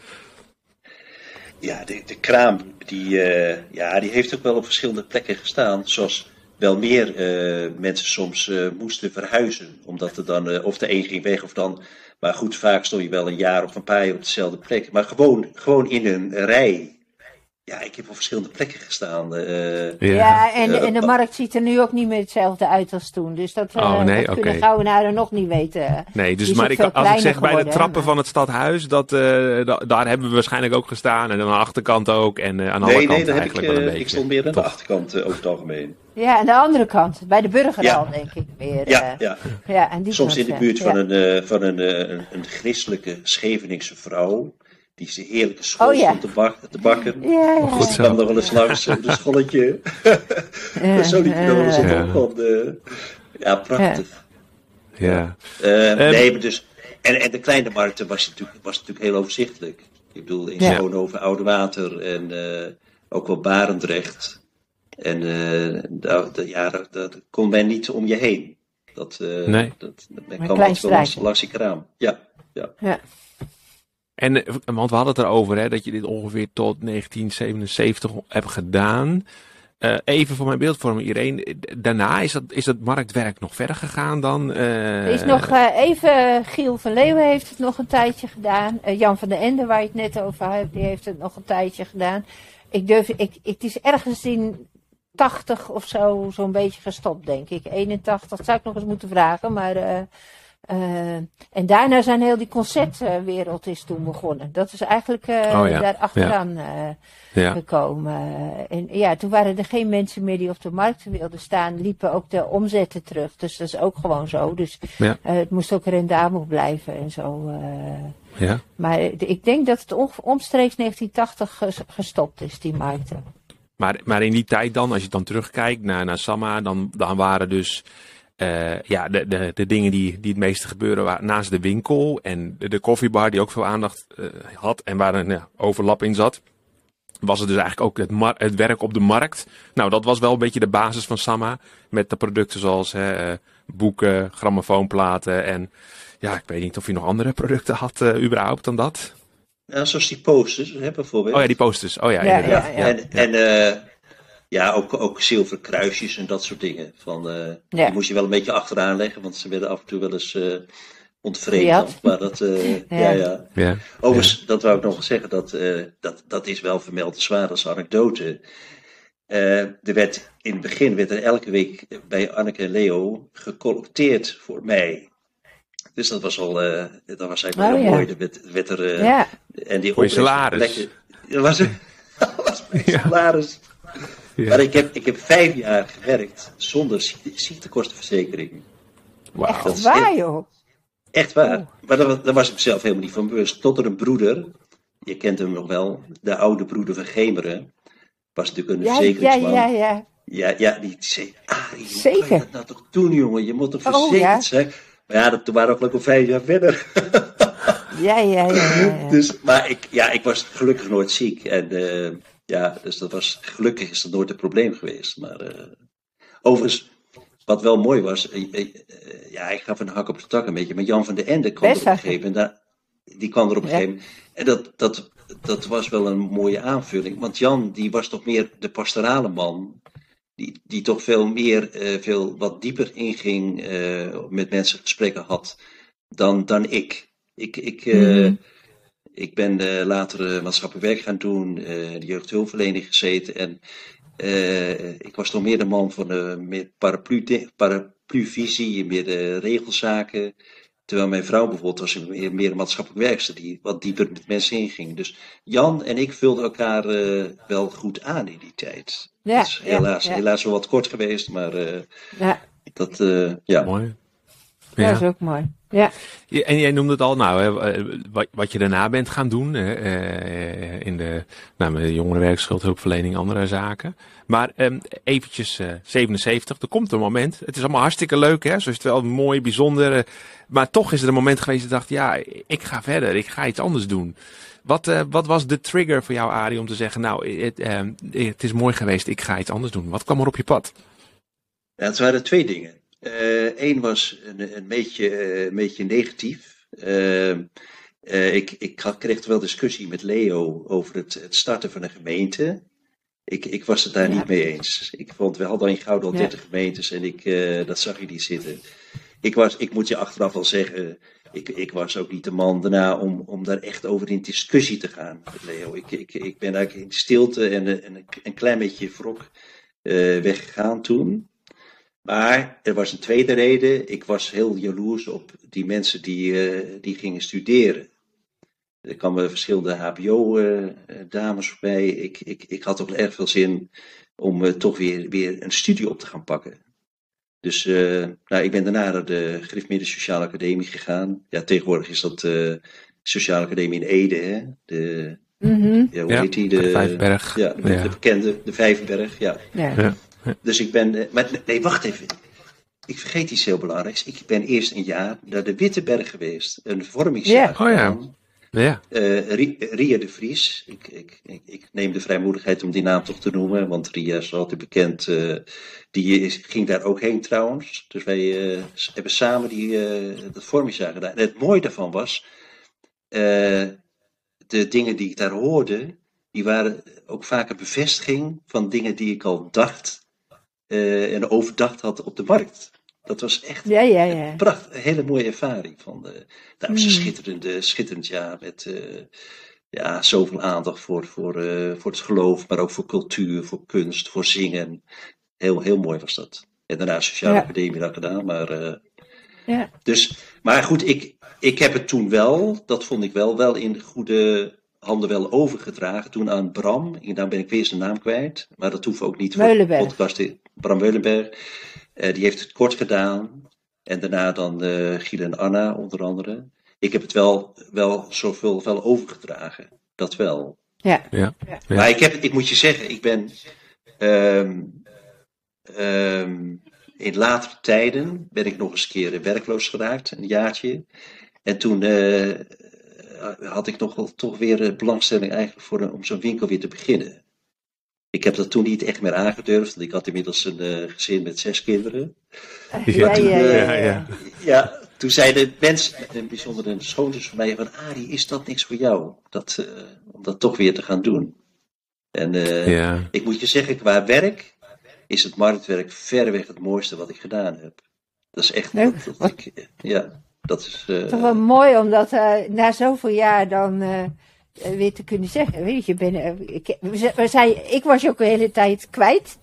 Ja, de, de kraam, die, eh, ja, die heeft ook wel op verschillende plekken gestaan. Zoals wel meer eh, mensen soms eh, moesten verhuizen. Omdat er dan, eh, of de een ging weg of dan. Maar goed, vaak stond je wel een jaar of een paar jaar op dezelfde plek. Maar gewoon, gewoon in een rij. Ja, ik heb op verschillende plekken gestaan. eh, Ja, en, Eh, en de markt ziet er nu ook niet meer hetzelfde uit als toen. Dus dat, eh, Oh, nee, dat kunnen oké. Gouwenaren nog niet weten. Nee, dus maar ik, als ik zeg bij de trappen van het stadhuis, dat, eh, da- daar hebben we waarschijnlijk ook gestaan. En aan de achterkant ook. En eh, aan alle nee, kanten heb ik, eigenlijk wel een eh, beetje. ik stond meer aan de achterkant eh, over het algemeen. Ja, aan de andere kant, bij de burgerhal Ja. denk ik meer. Ja, eh. ja. ja en die Soms kant, in de ja. buurt van, een, eh, van een, eh, een, een christelijke Scheveningse vrouw. Die ze heerlijke school Oh, ja. te, bak- te bakken. Ja, ja. Goed Ik zo. kwam nog wel eens langs op een scholletje. Ja, Zo liep je nog wel eens op Ja. de van de... Ja, prachtig. Ja. Eh, nee, maar dus... En, en de kleine markten was natuurlijk, was natuurlijk heel overzichtelijk. Ik bedoel, in Ja. Schoonhoven, Oude Water en eh, ook wel Barendrecht. En eh daar, ja, daar, daar kon men niet om je heen. Dat, eh Nee. dat, men Een kwam wel langs, langs die kraam. Ja, ja. Ja. En, want we hadden het erover hè, dat je dit ongeveer tot 1977 hebt gedaan. Eh, even voor mijn beeldvorming, Irene. Daarna is dat, is dat marktwerk nog verder gegaan dan? eh, is nog eh, even, Giel van Leeuwen heeft het nog een tijdje gedaan. Jan van der Ende, waar je het net over hebt, die heeft het nog een tijdje gedaan. Ik durf, ik, ik, het is ergens in 80 of zo, zo'n beetje gestopt, denk ik. 81, dat zou ik nog eens moeten vragen, maar... eh, en daarna zijn heel die concertwereld is toen begonnen. Dat is eigenlijk eh, Oh ja, daar achteraan eh, Ja. gekomen. En ja, toen waren er geen mensen meer die op de markt wilden staan. Liepen ook de omzetten terug. Dus dat is ook gewoon zo. Dus het moest ook rendabel blijven en zo. ja. maar ik denk dat het omstreeks 1980 ges- gestopt is, die markten. Maar, maar in die tijd dan, als je dan terugkijkt naar, naar Samma, dan, dan waren dus eh, ja, de, de, de dingen die, die het meeste gebeuren waren naast de winkel en de, de koffiebar die ook veel aandacht eh, had en waar een ja, overlap in zat. Was het dus eigenlijk ook het, mar- het werk op de markt. Nou, dat was wel een beetje de basis van Samma. Met de producten zoals hè, eh, boeken, grammofoonplaten en ja, ik weet niet of je nog andere producten had überhaupt dan dat. Nou, zoals die posters, hè, bijvoorbeeld. Oh ja, die posters. Oh ja, Ja, inderdaad. ja, Ja, en en eh, ja, ook, ook zilveren kruisjes en dat soort dingen. Van, eh, Ja. Die moest je wel een beetje achteraan leggen, want ze werden af en toe wel eens eh ontvreden. Ja. Maar dat, eh, Ja. ja. ja, Ja. Overigens, dat wou ik nog wel zeggen, dat, eh, dat, dat is wel vermeld zwaar als anekdote. Eh, er werd, in het begin werd er elke week bij Anneke en Leo gecollecteerd voor mij. Dus dat was al, eh, dat was eigenlijk Oh, wel ja. mooi. Er werd, werd er, ja, en die Voor je opbrengst- salaris. lekker- Dat was, dat was mijn Ja. salaris. Ja. Maar ik heb, ik heb vijf jaar gewerkt zonder ziekte- ziektekostenverzekering. Wauw. echt dat is waar echt- joh. Echt waar. Maar daar, wa- daar was ik mezelf helemaal niet van bewust. Tot er een broeder, je kent hem nog wel, de oude broeder van Gemeren, was natuurlijk een Ja, ja, verzekeringsman. ja, ja. Ja, ja die zei, Arie, hoe Zeker. kan je dat nou toch doen, jongen? Je moet toch Oh, verzekerd ja. zijn? Maar ja, dat, toen waren we gelukkig al vijf jaar verder. Ja, ja, ja. ja, ja. Dus, maar ik, ja, ik was gelukkig nooit ziek. En eh, ja, dus dat was, gelukkig is dat nooit een probleem geweest. Maar eh, overigens, wat wel mooi was, eh, eh, ja, ik ga van de hak op de tak een beetje, maar Jan van de Ende kwam Best er op een gegeven moment. Die kwam er op een Ja. gegeven moment. En dat, dat, dat was wel een mooie aanvulling. Want Jan, die was toch meer de pastorale man. Die, die toch veel meer, veel wat dieper inging, met mensen gesprekken had dan, dan ik. Ik, ik, Mhm. Ik ben eh, later eh, maatschappelijk werk gaan doen, eh de jeugdhulpverlening gezeten. En eh, ik was toch meer de man van de meer paraplu, parapluvisie, meer de regelzaken. Terwijl mijn vrouw bijvoorbeeld was meer, meer een maatschappelijk werkster die wat dieper met mensen inging. Dus Jan en ik vulden elkaar eh, wel goed aan in die tijd. Ja, dat is ja, helaas, ja. helaas wel wat kort geweest, maar eh, Ja, dat, eh, ja. Mooi. dat is ook mooi. Ja, Ja, En jij noemde het al, nou, eh, wat, wat je daarna bent gaan doen eh, in de, nou, jongerenwerk, schuldhulpverlening, andere zaken. Maar ehm, eventjes eh, 77, er komt een moment. Het is allemaal hartstikke leuk, hè? Zo is het wel mooi, bijzonder. maar toch is er een moment geweest dat je dacht, ja, ik ga verder, ik ga iets anders doen. Wat, eh, wat was de trigger voor jou, Arie, om te zeggen, nou, het, ehm, het is mooi geweest, ik ga iets anders doen. Wat kwam er op je pad? Ja, het waren twee dingen. Eén was een, een, beetje, eh, een beetje negatief. Eh, eh, ik, ik had, kreeg wel discussie met Leo over het, het starten van een gemeente. Ik, ik was het daar Ja. niet mee eens. Ik vond, we hadden in Gouden al Ja. 30 gemeentes en ik, eh, dat zag je niet zitten. Ik, was, ik moet je achteraf wel zeggen, ik, ik was ook niet de man daarna om, om daar echt over in discussie te gaan met Leo. Ik, ik, ik ben eigenlijk in stilte en, een- en een, klein beetje wrok eh, weggegaan toen. Maar er was een tweede reden. Ik was heel jaloers op die mensen die, eh, die gingen studeren. Er kwamen verschillende HBO-dames voorbij. Ik, ik, ik had toch erg veel zin om eh, toch weer, weer een studie op te gaan pakken. Dus eh, nou, ik ben daarna naar de Griffmidden Sociale Academie gegaan. Ja, tegenwoordig is dat de Sociale Academie in Ede. Hè? De, mhm, ja, hoe Ja, heet die? de Vijfberg. Ja, de, Ja. de bekende, de Vijverberg. Ja. ja. Ja. Dus ik ben. eh, Maar nee, wacht even. Ik vergeet iets heel belangrijks. Ik ben eerst een jaar naar de Witteberg geweest. Een vormingsjaar. Ja. Oh ja. Ja, Eh, Ri- Ria de Vries. Ik, ik, ik, ik neem de vrijmoedigheid om die naam toch te noemen. Want Ria is altijd bekend. eh, die is, ging daar ook heen trouwens. Dus wij eh, hebben samen die, eh, dat vormingsjaar gedaan. En het mooie daarvan was. eh, de dingen die ik daar hoorde. Die waren ook vaak een bevestiging van dingen die ik al dacht. Eh, en overdacht had op de markt. Dat was echt Ja, ja, ja. Prachtig, een hele mooie ervaring. Van dat was een Mm. schitterende, schitterend jaar met eh, ja, zoveel aandacht voor, voor, eh, voor het geloof, maar ook voor cultuur, voor kunst, voor zingen. Heel, heel mooi was dat. En daarna Sociale. Academie dat gedaan. Maar, Ja. dus, maar goed, ik, ik heb het toen wel, dat vond ik wel, wel in goede handen wel overgedragen. Toen aan Bram, en dan ben ik weer zijn naam kwijt, maar dat hoeft ook niet voor de podcast. Bram Meulenberg, eh, die heeft het kort gedaan. En daarna dan eh Giel en Anna onder andere. Ik heb het wel, wel zoveel wel overgedragen. Dat wel. Ja. ja. Ja. Maar ik, heb, ik moet je zeggen, ik ben ehm, ehm, in latere tijden ben ik nog eens een keer werkloos geraakt, een jaartje. En toen eh, had ik nog wel toch weer eh, belangstelling eigenlijk voor een- om zo'n winkel weer te beginnen. Ik heb dat toen niet echt meer aangedurfd, want ik had inmiddels een eh, gezin met zes kinderen. Ja, ja, ja. Ja, ja, ja. Ja, toen zeiden mensen, in bijzonder een schoonzus van mij, van Arie, is dat niks voor jou? Dat, eh, om dat toch weer te gaan doen. En eh, ja. ik moet je zeggen, qua werk is het marktwerk verreweg het mooiste wat ik gedaan heb. Dat is echt, Leuk. dat, dat ik, ja, dat is... eh, Toch wel mooi om dat eh, na zoveel jaar dan eh, weer te kunnen zeggen. Weet je, ben, eh, ik, we, zijn, ik was je ook de hele tijd kwijt.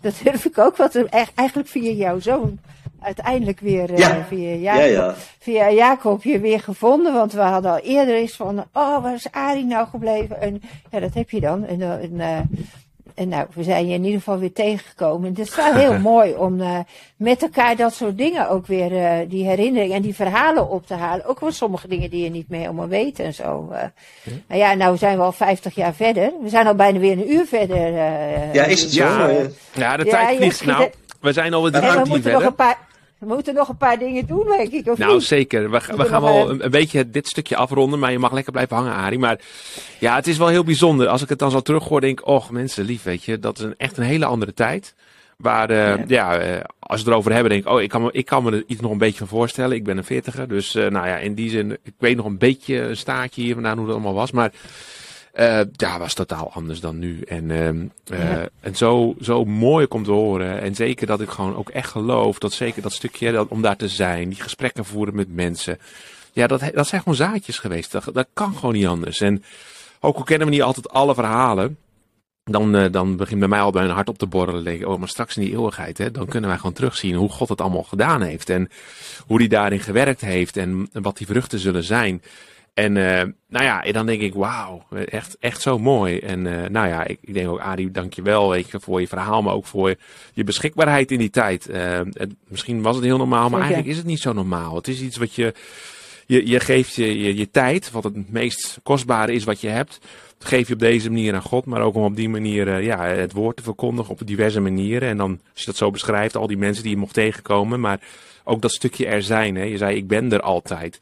Dat durf ik ook, wat eigenlijk via jouw zoon uiteindelijk weer via, ja, Jacob, ja. via Jacob je weer gevonden. Want we hadden al eerder eens van, oh, waar is Arie nou gebleven? En ja, dat heb je dan. En, en, en nou, we zijn je in ieder geval weer tegengekomen. Het is wel heel mooi om uh, met elkaar dat soort dingen ook weer, uh, die herinneringen en die verhalen op te halen. Ook wel sommige dingen die je niet meer helemaal weet en zo. Uh, ja. Nou ja, nou zijn we al 50 jaar verder. We zijn al bijna weer een uur verder. ja, is het zo? Ja, ja de tijd vliegt. Nou, we zijn alweer drie kwartier verder. Nog een paar, we moeten nog een paar dingen doen, denk ik. Of nou, niet? zeker. We, we gaan wel een, een, beetje dit stukje afronden, maar je mag lekker blijven hangen, Arie. Maar ja, het is wel heel bijzonder. Als ik het dan zo terughoor, denk ik, och, mensen lief, weet je. Dat is een, echt een hele andere tijd. Waar, uh, ja, ja uh, als we het erover hebben, denk ik, oh, ik kan, me, ik kan me er iets nog een beetje van voorstellen. Ik ben een veertiger, dus uh, nou ja, in die zin, ik weet nog een beetje een staartje hier vandaan hoe dat allemaal was. Maar uh, ja, was totaal anders dan nu. En, uh, ja. en zo, zo mooi komt te horen. En zeker dat ik gewoon ook echt geloof dat zeker dat stukje dat, om daar te zijn, die gesprekken voeren met mensen. Ja, dat, dat zijn gewoon zaadjes geweest. Dat, dat kan gewoon niet anders. En ook al kennen we niet altijd alle verhalen. Dan, uh, dan begint bij mij al bij een hart op te borrelen. Denk ik, oh, maar straks in die eeuwigheid, hè, dan kunnen wij gewoon terugzien hoe God het allemaal gedaan heeft. En hoe hij daarin gewerkt heeft en wat die vruchten zullen zijn. En uh, nou ja, en dan denk ik, wauw, echt, echt zo mooi. En uh, nou ja, ik, ik denk ook, Arie, dank je wel weet je, voor je verhaal, maar ook voor je beschikbaarheid in die tijd. Uh, het, misschien was het heel normaal, maar okay. eigenlijk is het niet zo normaal. Het is iets wat je, je, je geeft je, je, je tijd, wat het meest kostbare is wat je hebt. Dat geef je op deze manier aan God, maar ook om op die manier ja, het woord te verkondigen op diverse manieren. En dan, als je dat zo beschrijft, al die mensen die je mocht tegenkomen, maar ook dat stukje er zijn. Hè. Je zei, ik ben er altijd.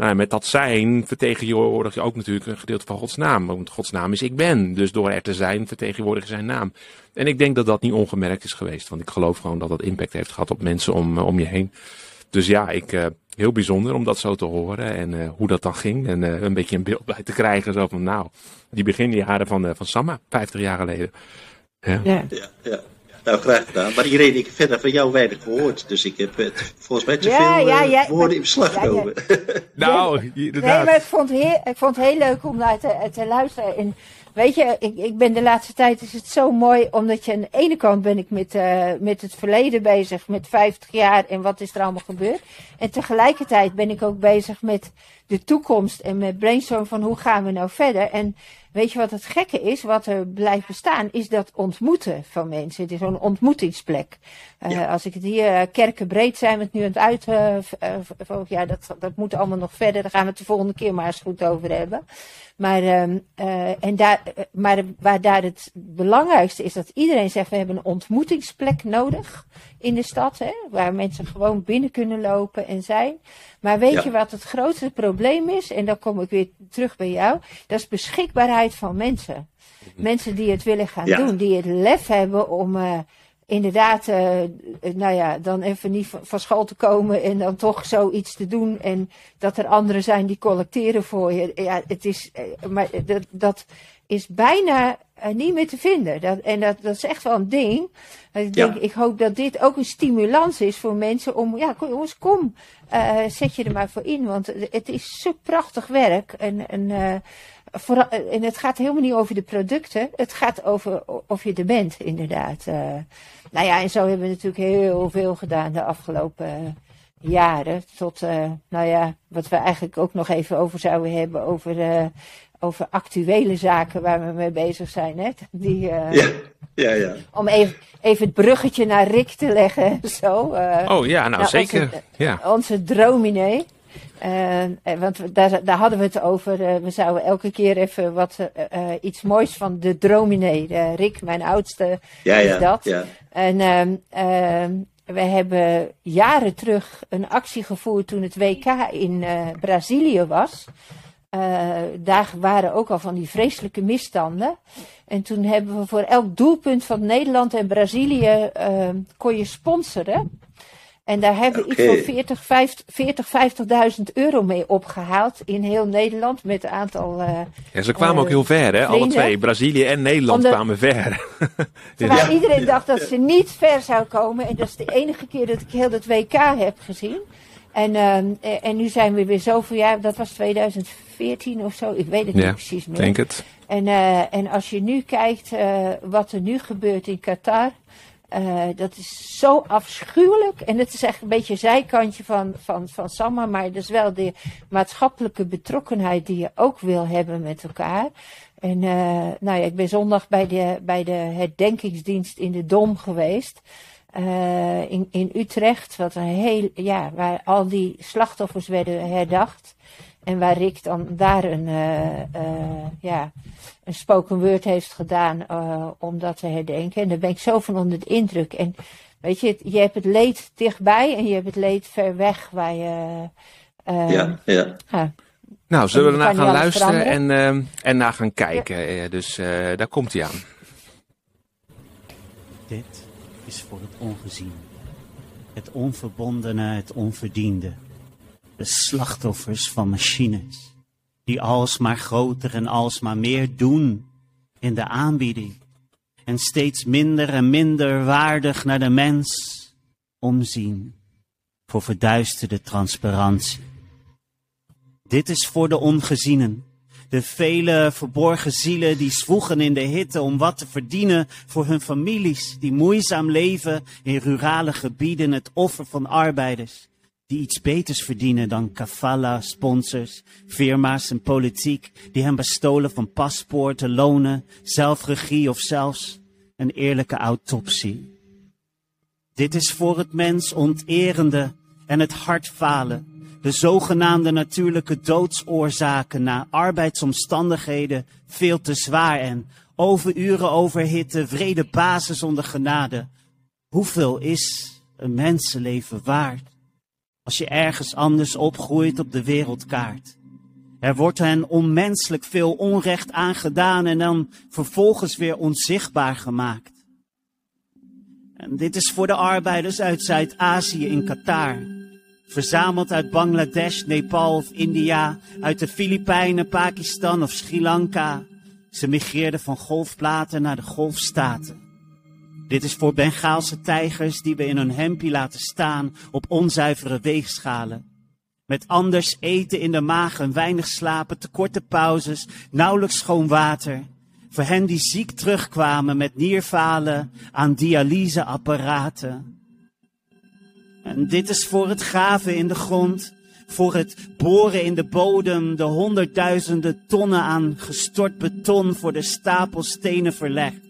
Nou, met dat zijn vertegenwoordig je ook natuurlijk een gedeelte van Gods naam. Want Gods naam is ik ben. Dus door er te zijn vertegenwoordig je zijn naam. En ik denk dat dat niet ongemerkt is geweest. Want ik geloof gewoon dat dat impact heeft gehad op mensen om, om je heen. Dus ja, ik, uh, heel bijzonder om dat zo te horen. En uh, hoe dat dan ging. En uh, een beetje een beeld bij te krijgen. Zo van nou, die beginjaren van, van Samma, 50 jaar geleden. Ja, ja, ja. ja. Nou, graag gedaan. Maar Irene, ik heb verder van jou weinig gehoord. Dus ik heb het volgens mij te ja, veel ja, ja, woorden in beslag genomen. nou, inderdaad. Nee, maar ik vond, heel, ik vond het heel leuk om naar te, te luisteren. En weet je, ik, ik ben de laatste tijd is het zo mooi. Omdat je aan de ene kant ben ik met, uh, met het verleden bezig. Met 50 jaar en wat is er allemaal gebeurd. En tegelijkertijd ben ik ook bezig met de toekomst. En met brainstorm van hoe gaan we nou verder. En Weet je wat het gekke is? Wat er blijft bestaan, is dat ontmoeten van mensen. Het is zo'n ontmoetingsplek. Uh, ja. Als ik het hier, uh, kerkenbreed zijn we het nu aan het uit. Uh, ja, dat, dat moet allemaal nog verder. Daar gaan we het de volgende keer maar eens goed over hebben. Maar, en daar, maar waar daar het belangrijkste is, dat iedereen zegt: we hebben een ontmoetingsplek nodig in de stad. Hè, waar mensen gewoon binnen kunnen lopen en zijn. Maar weet ja. je wat het grootste probleem is? En dan kom ik weer terug bij jou. Dat is beschikbaarheid van mensen. Mensen die het willen gaan ja. doen. Die het lef hebben om uh, inderdaad, uh, nou ja, dan even niet van school te komen. En dan toch zoiets te doen. En dat er anderen zijn die collecteren voor je. Ja, het is, uh, maar dat, dat is bijna uh, niet meer te vinden. Dat, en dat, dat is echt wel een ding. Ik, denk, ja. ik hoop dat dit ook een stimulans is voor mensen om, ja, kom, jongens, kom, uh, zet je er maar voor in. Want het is zo prachtig werk. En, en, uh, vooral, en het gaat helemaal niet over de producten. Het gaat over of je er bent, inderdaad. nou ja, en zo hebben we natuurlijk heel veel gedaan de afgelopen jaren. Tot, nou ja, wat we eigenlijk ook nog even over zouden hebben, over over actuele zaken waar we mee bezig zijn. Hè? Die, uh, ja, ja, ja. Om even, even het bruggetje naar Rick te leggen. Zo, uh, oh ja, nou, zeker. Onze, ja. onze drominee. Uh, want daar, daar hadden we het over. we zouden elke keer even wat, iets moois van de drominee. Rick, mijn oudste, ja, is ja, dat. Ja. En ehm, we hebben jaren terug een actie gevoerd toen het WK in Brazilië was. Uh, daar waren ook al van die vreselijke misstanden. En toen hebben we voor elk doelpunt van Nederland en Brazilië uh, kon je sponsoren. En daar hebben we okay. iets van 40, 50, 50 50.000 euro mee opgehaald in heel Nederland met een aantal. Uh, ja, ze kwamen uh, ook heel ver, hè? Alle twee, Brazilië en Nederland Omdat, kwamen ver. Terwijl ja. iedereen dacht dat ze niet ver zou komen. En dat is de enige keer dat ik heel het WK heb gezien. En, uh, en nu zijn we weer zoveel jaar, dat was 2014 of zo, ik weet het ja, niet precies meer. denk het. En, uh, en als je nu kijkt uh, wat er nu gebeurt in Qatar, dat is zo afschuwelijk. En het is echt een beetje een zijkantje van, van, van Samma. Maar dat is wel de maatschappelijke betrokkenheid die je ook wil hebben met elkaar. En nou ja, ik ben zondag bij de, bij de herdenkingsdienst in de Dom geweest. Uh, in, in Utrecht, wat een heel, ja, waar al die slachtoffers werden herdacht. En waar Rick dan daar een, uh, uh, ja, een spoken word heeft gedaan uh, om dat te herdenken. En daar ben ik zo van onder de indruk. En weet je, je hebt het leed dichtbij en je hebt het leed ver weg waar je. ja, ja. Nou, zullen we ernaar gaan luisteren en, uh, en naar gaan kijken. Ja. Dus uh, daar komt hij aan. Dit is voor het ongezien. Het onverbondene, het onverdiende. De slachtoffers van machines. Die alsmaar groter en alsmaar meer doen in de aanbieding. En steeds minder en minder waardig naar de mens omzien. Voor verduisterde transparantie. Dit is voor de ongezienen. De vele verborgen zielen die zwoegen in de hitte om wat te verdienen voor hun families, die moeizaam leven in rurale gebieden, het offer van arbeiders, die iets beters verdienen dan kafala, sponsors, firma's en politiek, die hen bestolen van paspoorten, lonen, zelfregie of zelfs een eerlijke autopsie. Dit is voor het mens onterende en het hart falen de zogenaamde natuurlijke doodsoorzaken na arbeidsomstandigheden veel te zwaar en overuren overhitte, vrede basis zonder genade. Hoeveel is een mensenleven waard als je ergens anders opgroeit op de wereldkaart? Er wordt hen onmenselijk veel onrecht aangedaan en dan vervolgens weer onzichtbaar gemaakt. En dit is voor de arbeiders uit Zuid-Azië in Qatar verzameld uit Bangladesh, Nepal of India, uit de Filipijnen, Pakistan of Sri Lanka. Ze migreerden van golfplaten naar de golfstaten. Dit is voor Bengaalse tijgers die we in hun hempie laten staan op onzuivere weegschalen. Met anders eten in de maag en weinig slapen, te korte pauzes, nauwelijks schoon water. Voor hen die ziek terugkwamen met nierfalen aan dialyseapparaten. En dit is voor het graven in de grond, voor het boren in de bodem, de honderdduizenden tonnen aan gestort beton voor de stapel stenen verlegd,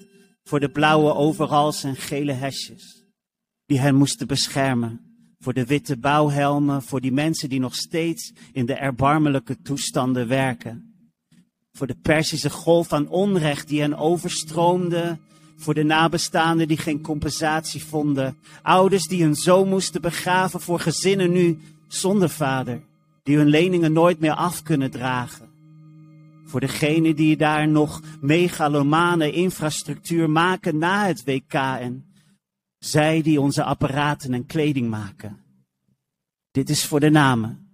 voor de blauwe overals en gele hesjes, die hen moesten beschermen, voor de witte bouwhelmen, voor die mensen die nog steeds in de erbarmelijke toestanden werken, voor de Persische golf aan onrecht die hen overstroomde voor de nabestaanden die geen compensatie vonden. Ouders die hun zoon moesten begraven voor gezinnen nu zonder vader. Die hun leningen nooit meer af kunnen dragen. Voor degenen die daar nog megalomane infrastructuur maken na het WK en zij die onze apparaten en kleding maken. Dit is voor de namen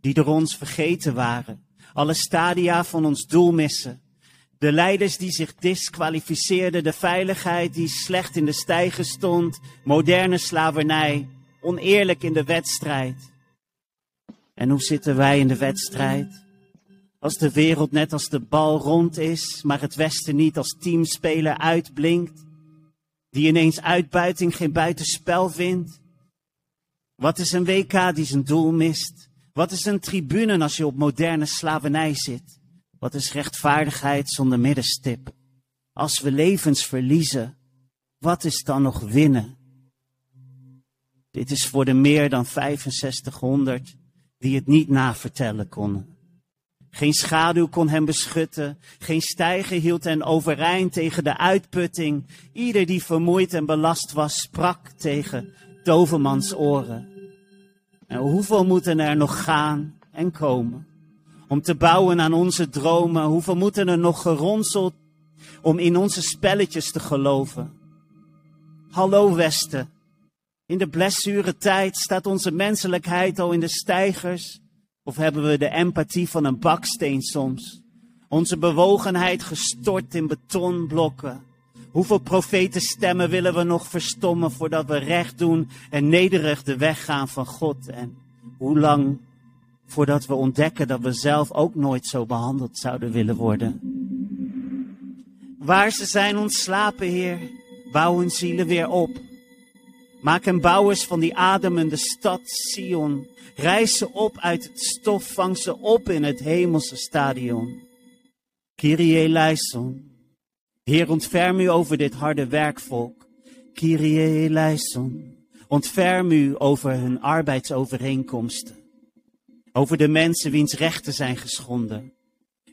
die door ons vergeten waren. Alle stadia van ons doel missen de leiders die zich disqualificeerden, de veiligheid die slecht in de stijgen stond, moderne slavernij, oneerlijk in de wedstrijd. En hoe zitten wij in de wedstrijd? Als de wereld net als de bal rond is, maar het Westen niet als teamspeler uitblinkt, die ineens uitbuiting geen buitenspel vindt. Wat is een WK die zijn doel mist? Wat is een tribune als je op moderne slavernij zit? Wat is rechtvaardigheid zonder middenstip? Als we levens verliezen, wat is dan nog winnen? Dit is voor de meer dan 6500 die het niet navertellen konden. Geen schaduw kon hem beschutten, geen stijger hield hen overeind tegen de uitputting. Ieder die vermoeid en belast was, sprak tegen tovermans oren. En hoeveel moeten er nog gaan en komen? Om te bouwen aan onze dromen. Hoeveel moeten er nog geronseld om in onze spelletjes te geloven? Hallo Westen. In de blessure tijd staat onze menselijkheid al in de stijgers? Of hebben we de empathie van een baksteen soms? Onze bewogenheid gestort in betonblokken? Hoeveel profetenstemmen willen we nog verstommen voordat we recht doen en nederig de weg gaan van God? En hoe lang voordat we ontdekken dat we zelf ook nooit zo behandeld zouden willen worden. Waar ze zijn ontslapen, Heer, bouw hun zielen weer op. Maak hen bouwers van die ademende stad Sion. Rijs ze op uit het stof, vang ze op in het hemelse stadion. Kyrie eleison. Heer, ontferm u over dit harde werkvolk. Kyrie eleison. Ontferm u over hun arbeidsovereenkomsten. Over de mensen wiens rechten zijn geschonden.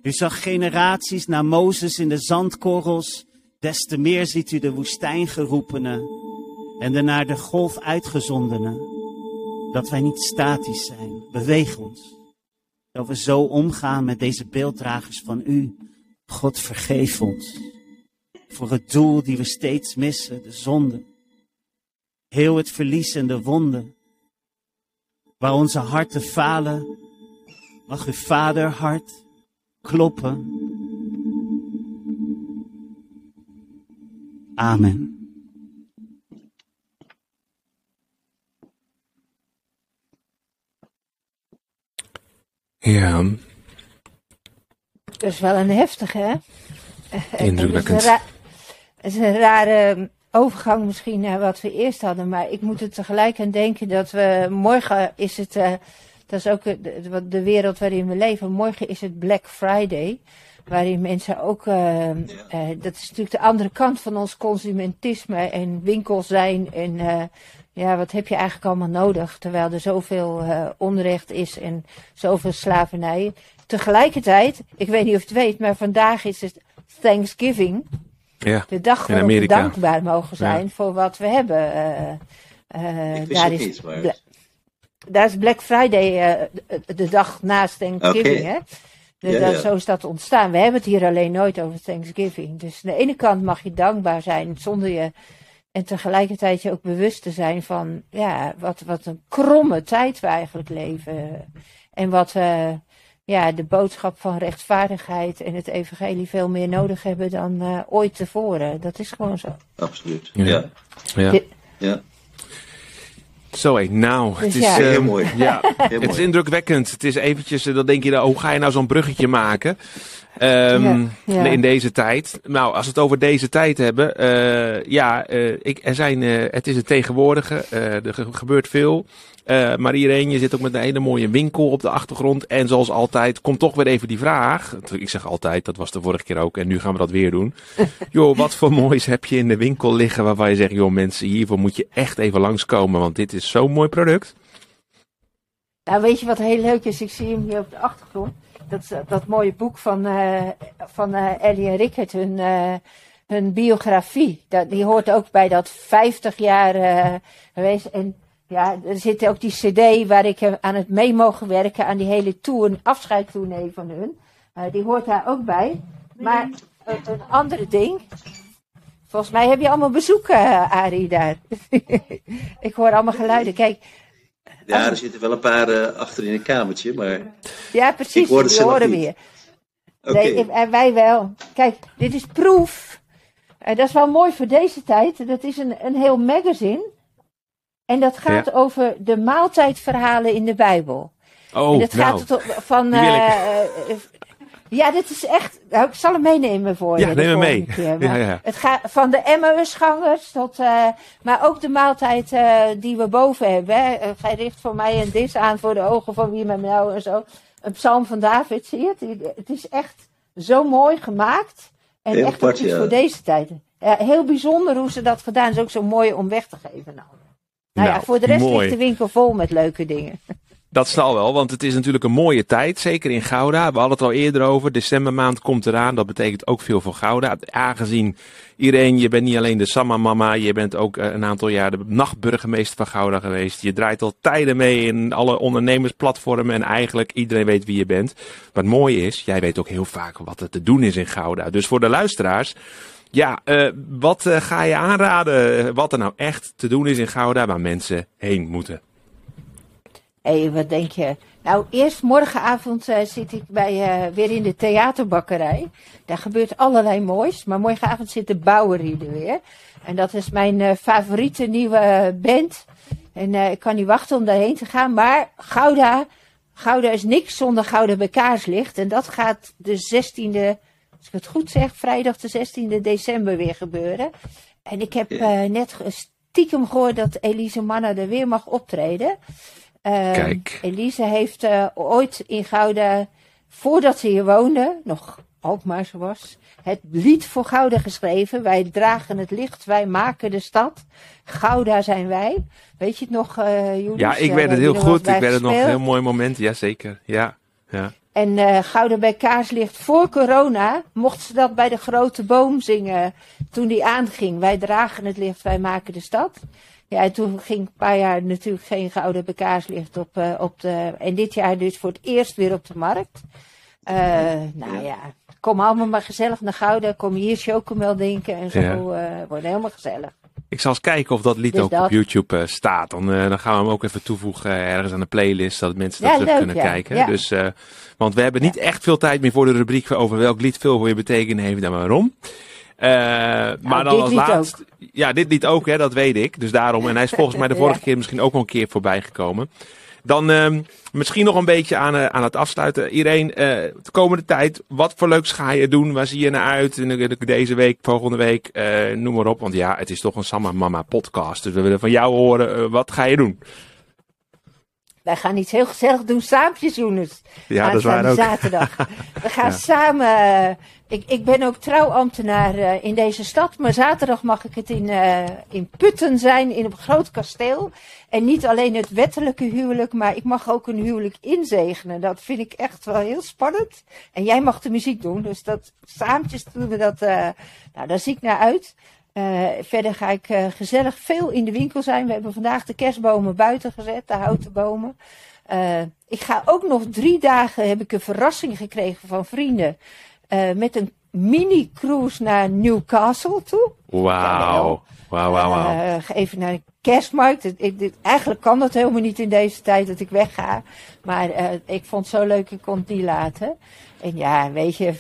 U zag generaties na Mozes in de zandkorrels. Des te meer ziet u de woestijn geroepenen en de naar de golf uitgezondenen. Dat wij niet statisch zijn. Beweeg ons. Dat we zo omgaan met deze beelddragers van u. God vergeef ons. Voor het doel die we steeds missen, de zonde. Heel het verlies en de wonden. Waar onze harten falen, mag uw vaderhart kloppen. Amen. Ja, Dat is wel een heftige, hè? Indrukwekkend. Het is een, ra- het is een rare overgang misschien naar wat we eerst hadden. Maar ik moet er tegelijk aan denken dat we... Morgen is het... eh, dat is ook de, de- wereld waarin we leven. Morgen is het Black Friday. Waarin mensen ook... eh, eh, dat is natuurlijk de andere kant van ons consumentisme. En winkels zijn. En eh, ja, wat heb je eigenlijk allemaal nodig? Terwijl er zoveel eh, onrecht is en zoveel slavernij. Tegelijkertijd, ik weet niet of je het weet, maar vandaag is het Thanksgiving. Ja. De dag waarop we dankbaar mogen zijn voor wat we hebben. eh, eh, Ik wist daar, het is, niet, maar- Bla- daar is Black Friday eh, de, de dag naast Thanksgiving. Oké. Hè? Dus Ja, dat- ja. Zo is dat ontstaan. We hebben het hier alleen nooit over Thanksgiving. Dus aan de ene kant mag je dankbaar zijn zonder je. En tegelijkertijd je ook bewust te zijn van ja, wat, wat een kromme tijd we eigenlijk leven. En wat eh, ja, de boodschap van rechtvaardigheid en het evangelie veel meer nodig hebben dan eh, ooit tevoren. Dat is gewoon zo. Absoluut. Ja. Ja. ja. Zo hé, nou, het Dus is, ja. eh, Heel mooi. Ja, Heel het is indrukwekkend. Het is eventjes, eh, dan denk je, nou, hoe ga je nou zo'n bruggetje maken? Ehm, Ja, ja. In deze tijd. Nou, als we het over deze tijd hebben. eh, ja, eh, ik, er zijn, eh, het is het tegenwoordige. eh, er ge- gebeurt veel. Eh, maar iedereen, je zit ook met een hele mooie winkel op de achtergrond. En zoals altijd, komt toch weer even die vraag. Ik zeg altijd, dat was de vorige keer ook. En nu gaan we dat weer doen. joh, wat voor moois heb je in de winkel liggen waarvan je zegt, joh mensen, hiervoor moet je echt even langskomen. Want dit is zo'n mooi product. Nou, weet je wat heel leuk is? Ik zie hem hier op de achtergrond. Dat, dat mooie boek van, eh, van eh, Ellie en Rickert, hun, hun biografie. Dat, die hoort ook bij dat 50 jaar geweest. En ja, er zit ook die cd waar ik eh, aan het mee mogen werken, aan die hele tour, afscheidstournee van hun. Eh, die hoort daar ook bij. Maar een, een andere ding. Volgens mij heb je allemaal bezoek, eh Arie, daar. ik hoor allemaal geluiden. Kijk, Ja, er zitten wel een paar eh, achter in een kamertje, maar... Ja, Ik precies. hoor het die zelf horen weer. Nee, ik- en wij wel. Kijk, dit is Proef. En dat is wel mooi voor deze tijd. Dat is een, een heel magazine. En dat gaat over de maaltijdverhalen in de Bijbel. Oh, en dat nou. gaat van. eh, eh, ja, dit is echt. Nou, ik zal hem meenemen voor Ja, je. neem hem mee. keer. Ja, ja. Het gaat van de Emmausgangers tot. eh, maar ook de maaltijd eh, die we boven hebben. Hè. Gij richt voor mij een dis aan voor de ogen van wie met jou en zo. Een psalm van David, zie je het? Het is echt zo mooi gemaakt. En Heel echt iets ja. voor deze tijd. Ja, heel bijzonder hoe ze dat gedaan. Het is ook zo mooi om weg te geven. Nou, nou ja, Nou, voor de rest mooi. ligt de winkel vol met leuke dingen. Dat zal wel, want het is natuurlijk een mooie tijd, zeker in Gouda. We hadden het al eerder over, decembermaand komt eraan, dat betekent ook veel voor Gouda. Aangezien iedereen, je bent niet alleen de Samma-mama, je bent ook eh, een aantal jaar de nachtburgemeester van Gouda geweest. Je draait al tijden mee in alle ondernemersplatformen en eigenlijk iedereen weet wie je bent. Maar het mooie is, jij weet ook heel vaak wat er te doen is in Gouda. Dus voor de luisteraars, ja, eh, wat eh, ga je aanraden, wat er nou echt te doen is in Gouda, waar mensen heen moeten? Hé, wat denk je? Nou, eerst morgenavond eh, zit ik bij, weer in de theaterbakkerij. Daar gebeurt allerlei moois. Maar morgenavond zit de Bouwerie er weer. En dat is mijn favoriete nieuwe band. En ik kan niet wachten om daarheen te gaan. Maar Gouda, Gouda is niks zonder Gouda bij kaarslicht. En dat gaat de 16e, als ik het goed zeg, vrijdag de 16e december weer gebeuren. En ik heb eh, net stiekem gehoord dat Elise Manna er weer mag optreden. Uh, Kijk. Elise heeft uh, ooit in Gouda, voordat ze hier woonde, nog Alkmaar ze was, het lied voor Gouda geschreven. Wij dragen het licht, wij maken de stad. Gouda zijn wij. Weet je het nog, uh, Julius? Ja, ik weet het heel goed. Ik weet het nog een heel mooi moment. Jazeker. Ja, ja. En uh, Gouden bij Kaarslicht voor corona mocht ze dat bij de grote boom zingen toen die aanging. Wij dragen het licht, wij maken de stad. Ja, en toen ging een paar jaar natuurlijk geen Gouden bij Kaarslicht op, uh, op de... En dit jaar dus voor het eerst weer op de markt. Uh, nou ja, kom allemaal maar gezellig naar Gouden. Kom hier chocomel drinken en zo. Ja. wordt helemaal gezellig. Ik zal eens kijken of dat lied Dus ook dat. op YouTube uh, staat. Dan, uh, dan gaan we hem ook even toevoegen uh, ergens aan de playlist, zodat mensen dat terug leuk, kunnen ja. kijken. Ja. Dus, uh, want we hebben niet echt veel tijd meer voor de rubriek over welk lied veel voor je betekend heeft en waarom. Uh, maar dan als laatst. Ja, dit lied ook, hè, dat weet ik. Dus daarom. En hij is volgens mij de vorige keer misschien ook wel een keer voorbij gekomen. Dan uh, misschien nog een beetje aan, uh, aan het afsluiten. Irene, uh, de komende tijd, wat voor leuks ga je doen? Waar zie je naar uit? Deze week, volgende week, noem maar op. Want ja, het is toch een Samma Mama podcast. Dus we willen van jou horen, wat ga je doen? Wij gaan iets heel gezellig doen, saampjes doen Ja, dat is waar ook. zaterdag. We gaan ja. samen... Ik, ik ben ook trouwambtenaar uh, in deze stad, maar zaterdag mag ik het in, uh, in Putten zijn, in een groot kasteel. En niet alleen het wettelijke huwelijk, maar ik mag ook een huwelijk inzegenen. Dat vind ik echt wel heel spannend. En jij mag de muziek doen, dus dat saampjes doen we dat... Nou, daar zie ik naar uit. Uh, verder ga ik uh, gezellig veel in de winkel zijn. We hebben vandaag de kerstbomen buiten gezet, de houten bomen. Uh, ik ga ook nog drie dagen, heb ik een verrassing gekregen van vrienden. met een mini-cruise naar Newcastle toe. Wauw, wauw, wauw, wauw. Even naar de kerstmarkt. Ik, ik, eigenlijk kan dat helemaal niet in deze tijd dat ik wegga. Maar ik vond het zo leuk, ik kon het niet laten. En ja, weet je,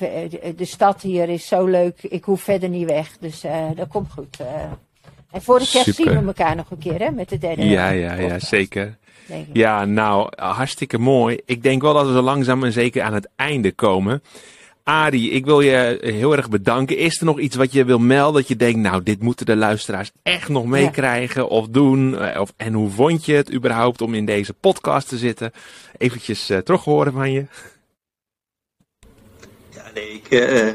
de stad hier is zo leuk. Ik hoef verder niet weg. Dus uh, dat komt goed. Uh, en voor de kerst zien we elkaar nog een keer, hè? Met de derde. Ja, ja, ja, zeker. Ja, nou, hartstikke mooi. Ik denk wel dat we zo langzaam en zeker aan het einde komen. Arie, ik wil je heel erg bedanken. Is er nog iets wat je wil melden? Dat je denkt, nou, dit moeten de luisteraars echt nog meekrijgen ja. of doen? Of, en hoe vond je het überhaupt om in deze podcast te zitten? Eventjes uh, terug horen van je. nee, ik, uh,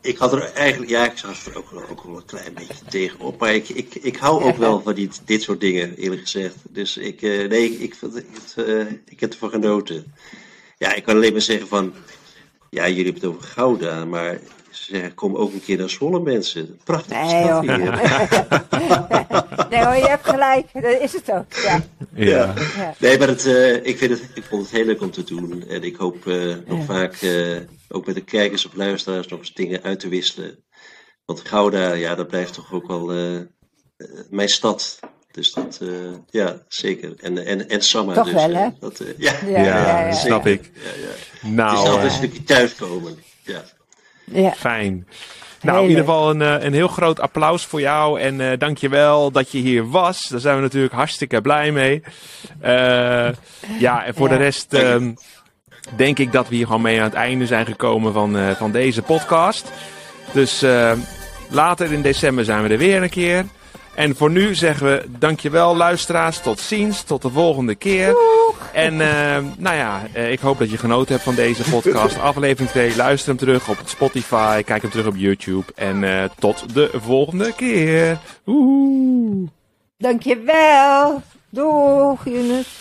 ik had er eigenlijk, ja, ik zag er ook, ook wel een klein beetje tegenop, maar ik, ik, ik hou ook wel van dit, dit soort dingen, eerlijk gezegd. Dus ik, uh, nee, ik, ik, ik, uh, ik heb ervan genoten. Ja, ik kan alleen maar zeggen van, ja, jullie hebben het over Gouda, maar ze zeggen, kom ook een keer naar Zwolle, mensen. Prachtig nee, stad hier. nee hoor, je hebt gelijk, dat is het ook, ja. Ja. ja. Nee, maar het, ik, vind het, ik vond het heel leuk om te doen en ik hoop nog ja. vaak ook met de kijkers of luisteraars nog eens dingen uit te wisselen. Want Gouda, ja, dat blijft toch ook wel uh, mijn stad. Dus dat, uh, ja, zeker. En, en, en Samma. Toch dus, wel, hè? Dat, uh, ja. Ja, ja, ja, snap ik. Nou, het is altijd een stukje thuiskomen. Ja. ja. Fijn. Nou, in ieder geval een, een heel groot applaus voor jou. En uh, dankjewel dat je hier was. Daar zijn we natuurlijk hartstikke blij mee. Uh, ja, en voor de rest um, denk ik dat we hier gewoon mee aan het einde zijn gekomen van, uh, van deze podcast. Dus uh, later in december zijn we er weer een keer. En voor nu zeggen we dankjewel luisteraars. Tot ziens. Tot de volgende keer. Doeg. En uh, nou ja, uh, ik hoop dat je genoten hebt van deze podcast. Aflevering 2. Luister hem terug op Spotify. Kijk hem terug op YouTube. En uh, tot de volgende keer. Oeh. Dankjewel. Doeg, Junus.